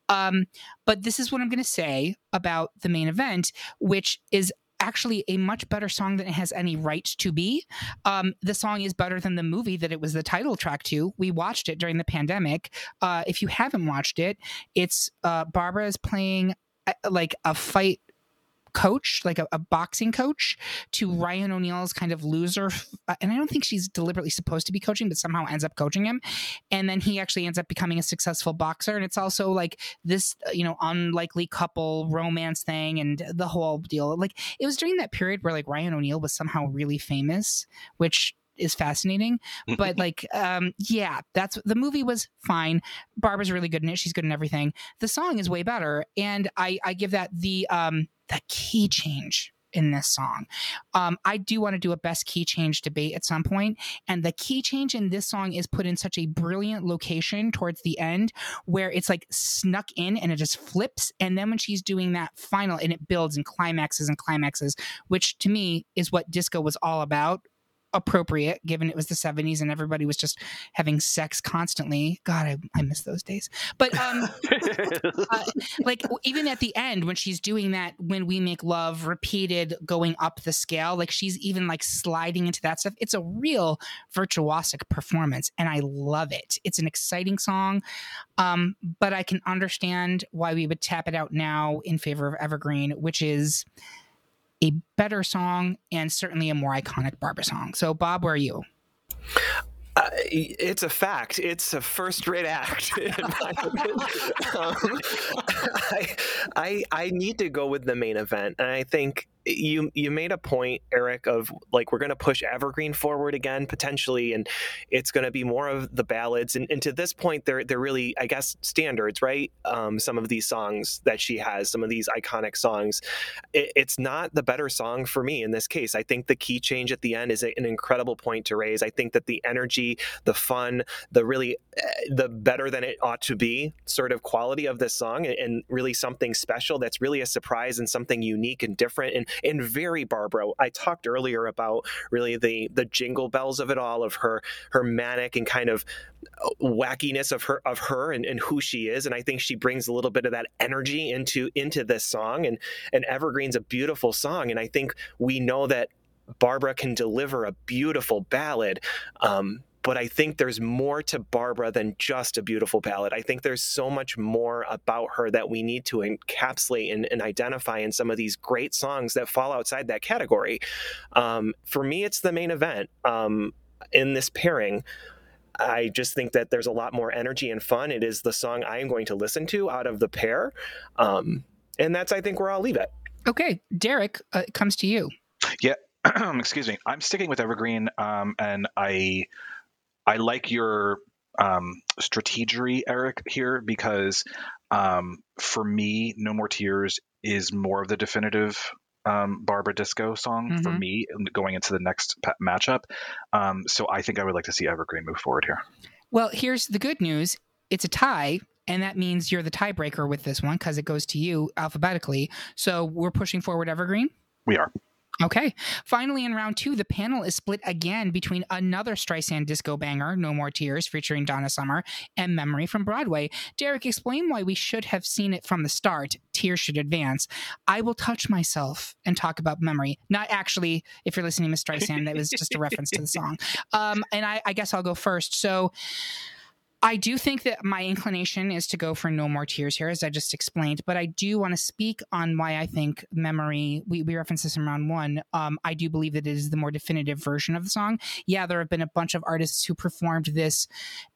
Um, but this is what I'm going to say about the main event, which is actually a much better song than it has any right to be. Um, the song is better than the movie that it was the title track to. We watched it during the pandemic. Uh, if you haven't watched it, it's uh, Barbra is playing uh, like a fight coach, like a, a, boxing coach, to Ryan O'Neal's kind of loser. Uh, and I don't think she's deliberately supposed to be coaching, but somehow ends up coaching him. And then he actually ends up becoming a successful boxer. And it's also like this, uh, you know, unlikely couple romance thing and the whole deal. Like it was during that period where like Ryan O'Neal was somehow really famous, which is fascinating. But (laughs) like, um, yeah, that's the movie was fine. Barbra's really good in it. She's good in everything. The song is way better, and I I give that the um the key change in this song. Um, I do want to do a best key change debate at some point, and the key change in this song is put in such a brilliant location towards the end where it's like snuck in and it just flips. And then when she's doing that final and it builds and climaxes and climaxes, which to me is what disco was all about appropriate given it was the 70s and everybody was just having sex constantly. God i, I miss those days. But um (laughs) uh, like even at the end when she's doing that when we make love repeated going up the scale like she's even like sliding into that stuff. It's a real virtuosic performance and i love it. It's an exciting song. Um but i can understand why we would tap it out now in favor of evergreen which is a better song and certainly a more iconic Barbra song. So, Bob, where are you? Uh, it's a fact. It's a first-rate act. (laughs) um, (laughs) I, I, I need to go with the main event, and I think you you made a point, Eric, of like we're going to push Evergreen forward again potentially, and it's going to be more of the ballads. And, and, to this point, they're they're really, I guess, standards, right? Um, some of these songs that she has, some of these iconic songs. It, it's not the better song for me in this case. I think the key change at the end is an incredible point to raise. I think that the energy, the fun, the really eh, the better than it ought to be sort of quality of this song, and really something special that's really a surprise and something unique and different. And and very Barbra. I talked earlier about really the the jingle bells of it all, of her her manic and kind of uh, wackiness of her of her and, and who she is. And I think she brings a little bit of that energy into into this song. And and Evergreen's a beautiful song. And I think we know that Barbra can deliver a beautiful ballad. Um, but I think there's more to Barbra than just a beautiful ballad. I think there's so much more about her that we need to encapsulate and, and identify in some of these great songs that fall outside that category. Um, for me, it's the main event um, in this pairing. I just think that there's a lot more energy and fun. It is the song I am going to listen to out of the pair. Um, and that's, I think, where I'll leave it. Okay. Derek, uh, it comes to you. Yeah. (clears throat) Excuse me. I'm sticking with Evergreen. Um, and I I like your um, strategery, Eric, here because um, for me, No More Tears is more of the definitive um, Barbra Disco song mm-hmm. for me going into the next pa- matchup. Um, so I think I would like to see Evergreen move forward here. Well, here's the good news it's a tie. And that means you're the tiebreaker with this one because it goes to you alphabetically. So we're pushing forward Evergreen? We are. Okay. Finally, in round two, the panel is split again between another Streisand disco banger, No More Tears, featuring Donna Summer, and Memory from Broadway. Derek, explain why we should have seen it from the start. Tears should advance. I will touch myself and talk about Memory. Not actually, if you're listening to Miss Streisand, that was just a reference to the (laughs) song. Um, and I, I guess I'll go first. So, I do think that my inclination is to go for no more tears here, as I just explained. But I do want to speak on why I think memory. We, we referenced this in round one. Um, I do believe that it is the more definitive version of the song. Yeah, there have been a bunch of artists who performed this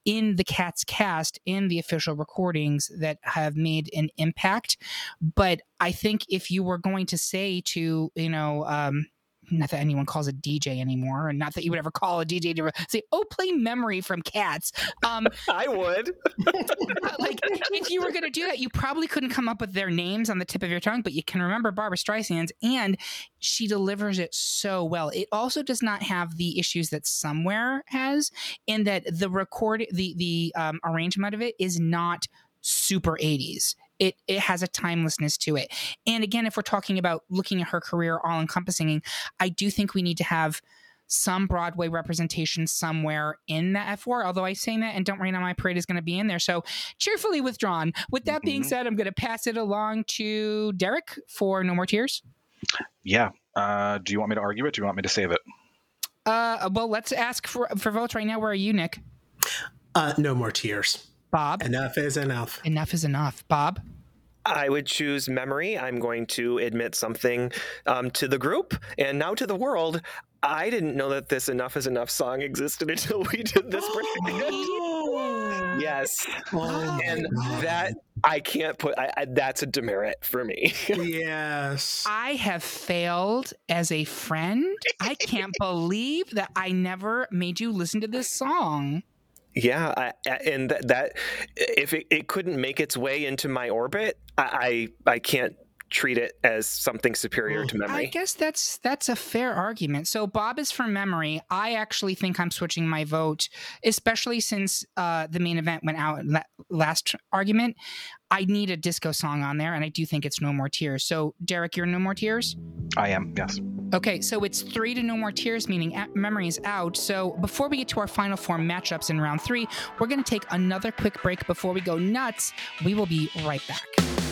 in the Cats cast in the official recordings that have made an impact. But I think if you were going to say to you know. Um, not that anyone calls a DJ anymore, and not that you would ever call a DJ to say, "Oh, play Memory from Cats." Um, (laughs) I would. (laughs) like if you were going to do that, you probably couldn't come up with their names on the tip of your tongue, but you can remember Barbra Streisand's, and she delivers it so well. It also does not have the issues that Somewhere has, in that the record, the the um, arrangement of it is not super 80s it it has a timelessness to it. And again, if we're talking about looking at her career all encompassing, I do think we need to have some Broadway representation somewhere in the F4. Although I say that and Don't Rain on My Parade is going to be in there. So cheerfully withdrawn. With that mm-hmm. being said, I'm going to pass it along to Derek for No More Tears. Yeah. Uh, do you want me to argue it? Do you want me to save it? Uh, well, let's ask for, for votes right now. Where are you, Nick? Uh, no more tears. Bob. Enough is enough. Enough is enough. Bob. I would choose memory. I'm going to admit something um, to the group and now to the world. I didn't know that this "Enough Is Enough" song existed (laughs) until we did this. (gasps) yes, oh and that I can't put. I, I, that's a demerit for me. (laughs) yes, I have failed as a friend. I can't (laughs) believe that I never made you listen to this song. Yeah, I, and that, if it, it, couldn't make its way into my orbit, I I, I can't treat it as something superior to memory. I guess that's that's a fair argument. So Bob is for memory. I actually think I'm switching my vote, especially since uh, the main event went out last argument. I need a disco song on there, and I do think it's No More Tears. So Derek, you're No More Tears. I am. Yes. Okay, so it's three to No More Tears, meaning memory is out. So before we get to our final four matchups in round three, we're going to take another quick break before we go nuts. We will be right back.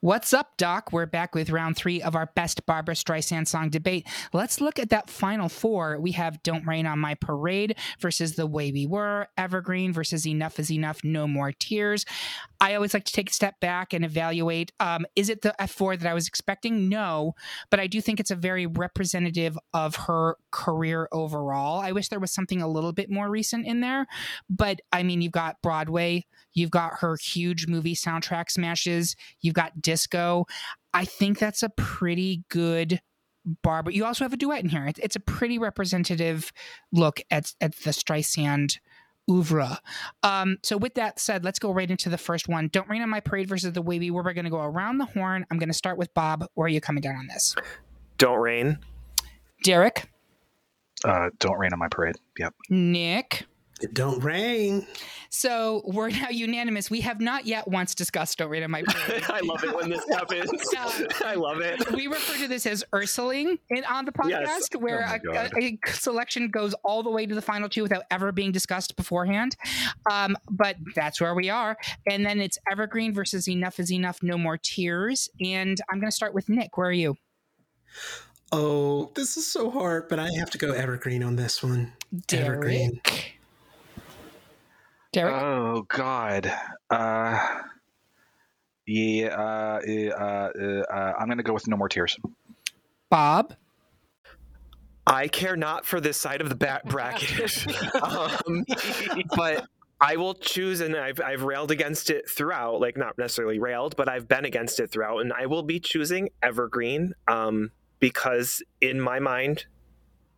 What's up, Doc? We're back with round three of our best Barbra Streisand song debate. Let's look at that final four. We have Don't Rain on My Parade versus The Way We Were, Evergreen versus Enough is Enough, No More Tears. I always like to take a step back and evaluate um, is it the F4 that I was expecting? No, but I do think it's a very representative of her career overall. I wish there was something a little bit more recent in there, but I mean, you've got Broadway, you've got her huge movie soundtrack smashes, you've got disco. I think that's a pretty good bar, but you also have a duet in here. It's, it's a pretty representative look at, at the Streisand oeuvre. Um, so with that said, let's go right into the first one. Don't Rain on My Parade versus The Wavy, We Were. We're going to go around the horn. I'm going to start with Bob. Where are you coming down on this? Don't Rain. Derek. Uh, don't Rain on My Parade. Yep. Nick. It don't rain. So we're now unanimous. We have not yet once discussed Don't Rain on My Parade. (laughs) I love it when this happens. Uh, I love it. We refer to this as Ursuling in, on the podcast, yes. where oh a, a, a, selection goes all the way to the final two without ever being discussed beforehand. Um, but that's where we are. And then it's Evergreen versus Enough is Enough, No More Tears. And I'm going to start with Nick. Where are you? Oh, this is so hard, but I have to go Evergreen on this one. Derek. Evergreen. Derek? Oh God. Uh, yeah. Uh, uh, uh, I'm gonna go with no more tears. Bob. I care not for this side of the back (laughs) bracket, um, but I will choose, and I've I've railed against it throughout. Like not necessarily railed, but I've been against it throughout, and I will be choosing Evergreen um, because in my mind,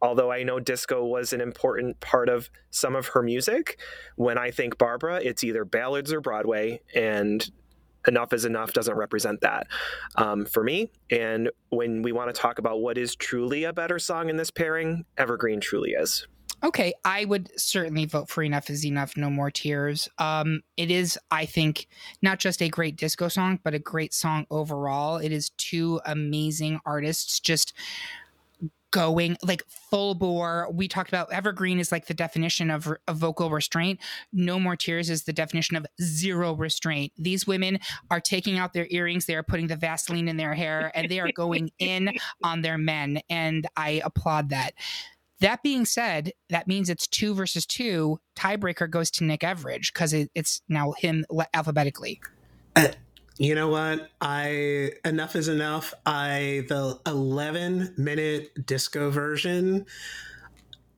although I know disco was an important part of some of her music, when I think Barbra, it's either ballads or Broadway, and Enough is Enough doesn't represent that um, for me. And when we want to talk about what is truly a better song in this pairing, Evergreen truly is. Okay, I would certainly vote for Enough is Enough, No More Tears. Um, it is, I think, not just a great disco song, but a great song overall. It is two amazing artists just going like full bore. We talked about evergreen is like the definition of, of vocal restraint. No more tears is the definition of zero restraint. These women are taking out their earrings, they are putting the Vaseline in their hair, and they are going in (laughs) on their men. And I applaud that. That being said, that means it's two versus two. Tiebreaker goes to Nick Everage because it, it's now him alphabetically. Uh, you know what? I enough is enough. I the 11 minute disco version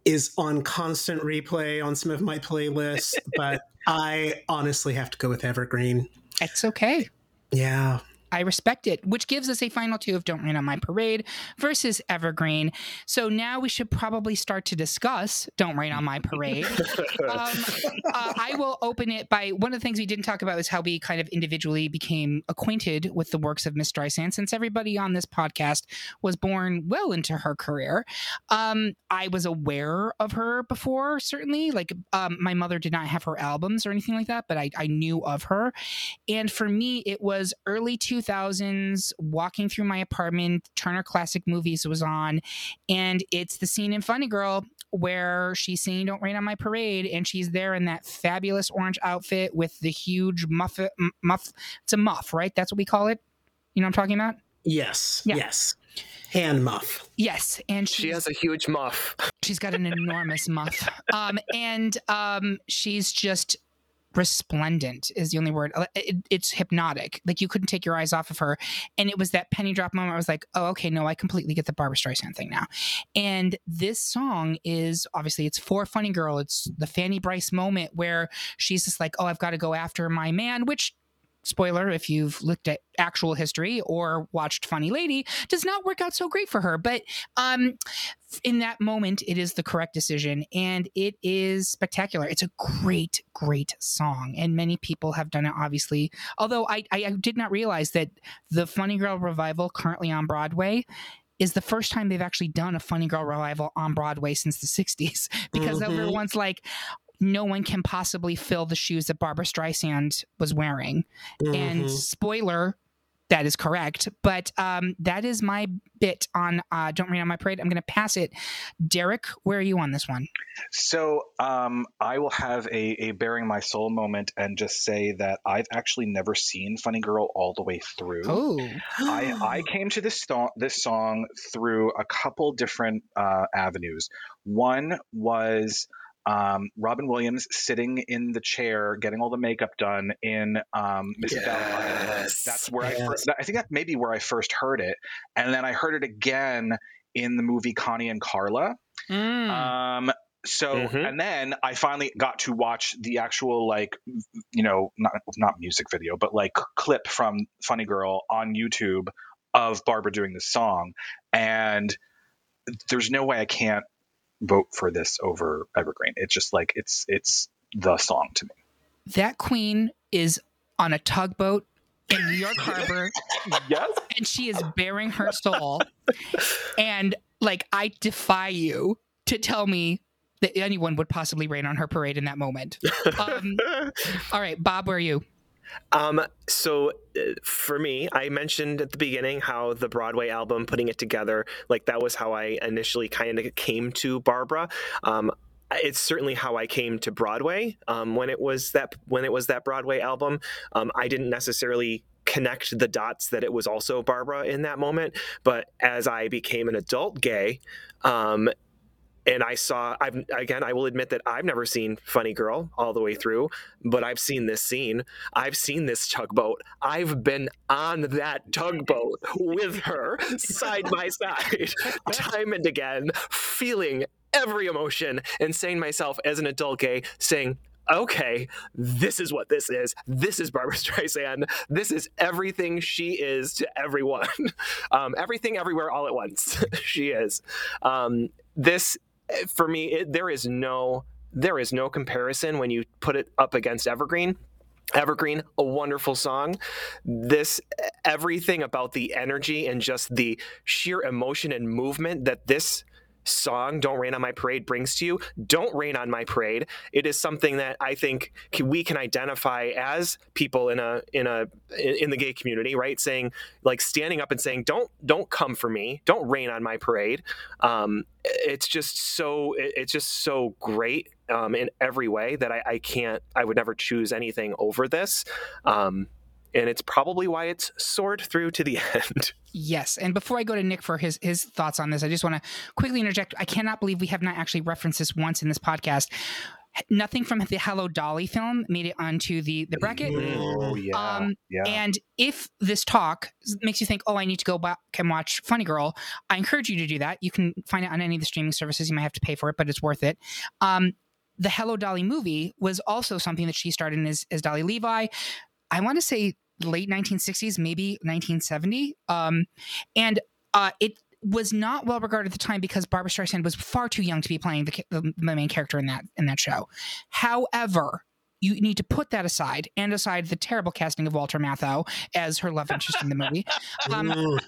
is on constant replay on some of my playlists, but (laughs) I honestly have to go with Evergreen. It's okay. Yeah. I respect it, which gives us a final two of Don't Rain on My Parade versus Evergreen. So now we should probably start to discuss Don't Rain on My Parade. (laughs) um, uh, I will open it by one of the things we didn't talk about is how we kind of individually became acquainted with the works of Miss Streisand, since everybody on this podcast was born well into her career. Um, I was aware of her before, certainly. Like um, my mother did not have her albums or anything like that, but I, I knew of her. And for me, it was early to 2000s, walking through my apartment, Turner Classic Movies was on, and it's the scene in Funny Girl where she's singing Don't Rain on My Parade, and she's there in that fabulous orange outfit with the huge muff, muff. It's a muff, right? That's what we call it. You know what I'm talking about? Yes. Yeah. Yes. Hand muff. Yes, and she has a huge muff. She's got an enormous muff, um, and um, she's just resplendent is the only word. Uh, it, it's hypnotic. Like you couldn't take your eyes off of her. And it was that penny drop moment. I was like, oh, okay, no, I completely get the Barbra Streisand thing now. And this song is obviously it's for Funny Girl. It's the Fanny Brice moment where she's just like, oh, I've got to go after my man, which spoiler if you've looked at actual history or watched Funny Lady, does not work out so great for her. But um, in that moment, it is the correct decision and it is spectacular. It's a great, great song. And many people have done it, obviously. Although I, I, I did not realize that the Funny Girl revival currently on Broadway is the first time they've actually done a Funny Girl revival on Broadway since the 60s (laughs) because mm-hmm. everyone's like, no one can possibly fill the shoes that Barbra Streisand was wearing. Mm-hmm. And spoiler, that is correct. But um, that is my bit on uh, Don't Rain on My Parade. I'm going to pass it. Derek, where are you on this one? So um, I will have a, a bearing my soul moment and just say that I've actually never seen Funny Girl all the way through. Oh. I, I (gasps) came to this, sto- this song through a couple different uh, avenues. One was um, Robin Williams sitting in the chair getting all the makeup done in um, Mrs. Yes. That's where yes. I first, I think that may be where I first heard it, and then I heard it again in the movie Connie and Carla. Mm. Um, so mm-hmm. and then I finally got to watch the actual like you know not not music video but like clip from Funny Girl on YouTube of Barbra doing the song and there's no way I can't vote for this over Evergreen. It's just like it's it's the song to me. That queen is on a tugboat in New York (laughs) Harbor. yes. And she is bearing her soul. and like I defy you to tell me that anyone would possibly rain on her parade in that moment. (laughs) Um, all right, Bob, where are you? Um, so uh, for me, I mentioned at the beginning how the Broadway album, putting it together, like that was how I initially kind of came to Barbra. Um, it's certainly how I came to Broadway um, when it was that when it was that Broadway album. Um, I didn't necessarily connect the dots that it was also Barbra in that moment, but as I became an adult gay, um, and I saw I've again I will admit that I've never seen Funny Girl all the way through, but I've seen this scene. I've seen this tugboat. I've been on that tugboat with her side by side (laughs) time and again, feeling every emotion and saying myself as an adult gay saying okay, this is what this is. This is Barbra (laughs) Streisand. This is everything she is to everyone. (laughs) Um, everything, everywhere, all at once. she is. Um, this for me, it, there is no there is no comparison when you put it up against Evergreen. Evergreen, a wonderful song. This everything about the energy and just the sheer emotion and movement that this song "Don't Rain on My Parade" brings to you, don't rain on my parade. It is something that I think we can identify as people in a in a in the gay community, right? Saying like standing up and saying, "Don't don't come for me, don't rain on my parade." Um, it's just so it's just so great um, in every way that I, I, can't I would never choose anything over this. Um, and it's probably why it's soared through to the (laughs) end. Yes, and before I go to Nick for his his thoughts on this, I just want to quickly interject. I cannot believe we have not actually referenced this once in this podcast. Nothing from the Hello Dolly film made it onto the the bracket. Oh yeah, um, yeah. And if this talk makes you think, oh, I need to go back and watch Funny Girl, I encourage you to do that. You can find it on any of the streaming services. You might have to pay for it, but it's worth it. Um, the Hello Dolly movie was also something that she starred in as, as Dolly Levi. I want to say late 1960s, maybe 1970. Um, and uh, it was not well regarded at the time because Barbra Streisand was far too young to be playing the, the, the main character in that in that show. However, you need to put that aside and aside the terrible casting of Walter Matthau as her love interest in the movie, (laughs) um,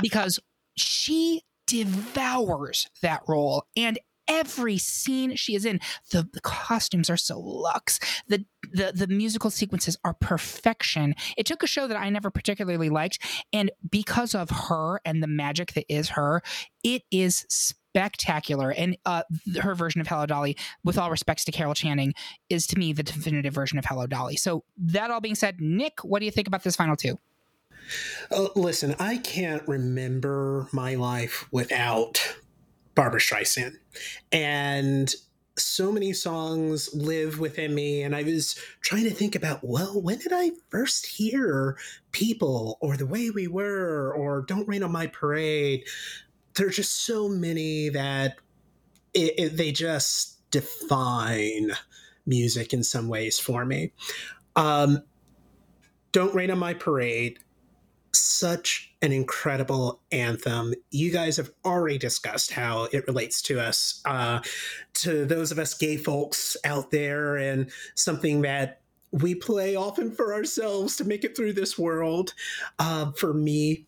because she devours that role and every scene she is in. The, the costumes are so luxe. The, the the musical sequences are perfection. It took a show that I never particularly liked, and because of her and the magic that is her, it is spectacular. And uh, her version of Hello Dolly, with all respects to Carol Channing, is to me the definitive version of Hello Dolly. So that all being said, Nick, what do you think about this final two? Uh, listen, I can't remember my life without Barbra Streisand. And so many songs live within me. And I was trying to think about, well, when did I first hear People or The Way We Were or Don't Rain on My Parade? There's just so many that it, it, they just define music in some ways for me. Um, Don't Rain on My Parade such an incredible anthem. You guys have already discussed how it relates to us, uh, to those of us gay folks out there, and something that we play often for ourselves to make it through this world. Uh, for me,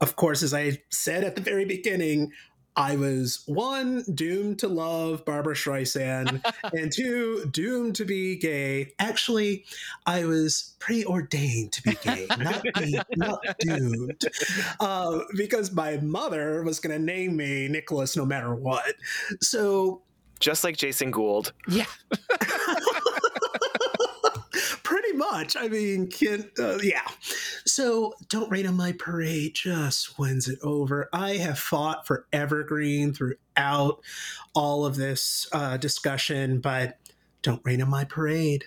of course, as I said at the very beginning, I was one doomed to love Barbra Streisand, (laughs) and two doomed to be gay. Actually, I was preordained to be gay, not be, (laughs) not doomed, uh, because my mother was going to name me Nicholas no matter what. So, just like Jason Gould, yeah. (laughs) pretty much. I mean, can uh, yeah. So don't rain on my parade. Just wins it over. I have fought for Evergreen throughout all of this uh, discussion, but don't rain on my parade.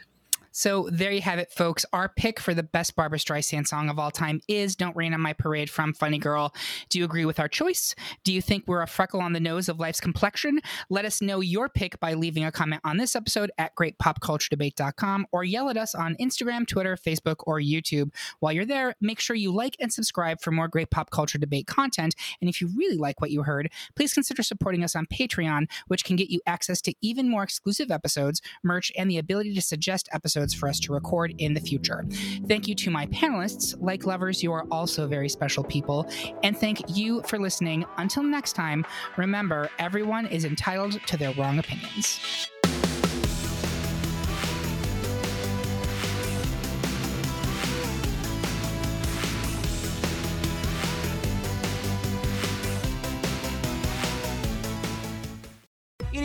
So there you have it, folks. Our pick for the best Barbra Streisand song of all time is Don't Rain on My Parade from Funny Girl. Do you agree with our choice? Do you think we're a freckle on the nose of life's complexion? Let us know your pick by leaving a comment on this episode at greatpopculturedebate.com or yell at us on Instagram, Twitter, Facebook, or YouTube. While you're there, make sure you like and subscribe for more great pop culture debate content. And if you really like what you heard, please consider supporting us on Patreon, which can get you access to even more exclusive episodes, merch, and the ability to suggest episodes episodes for us to record in the future. Thank you to my panelists. Like lovers, you are also very special people. And thank you for listening. Until next time, remember everyone is entitled to their wrong opinions.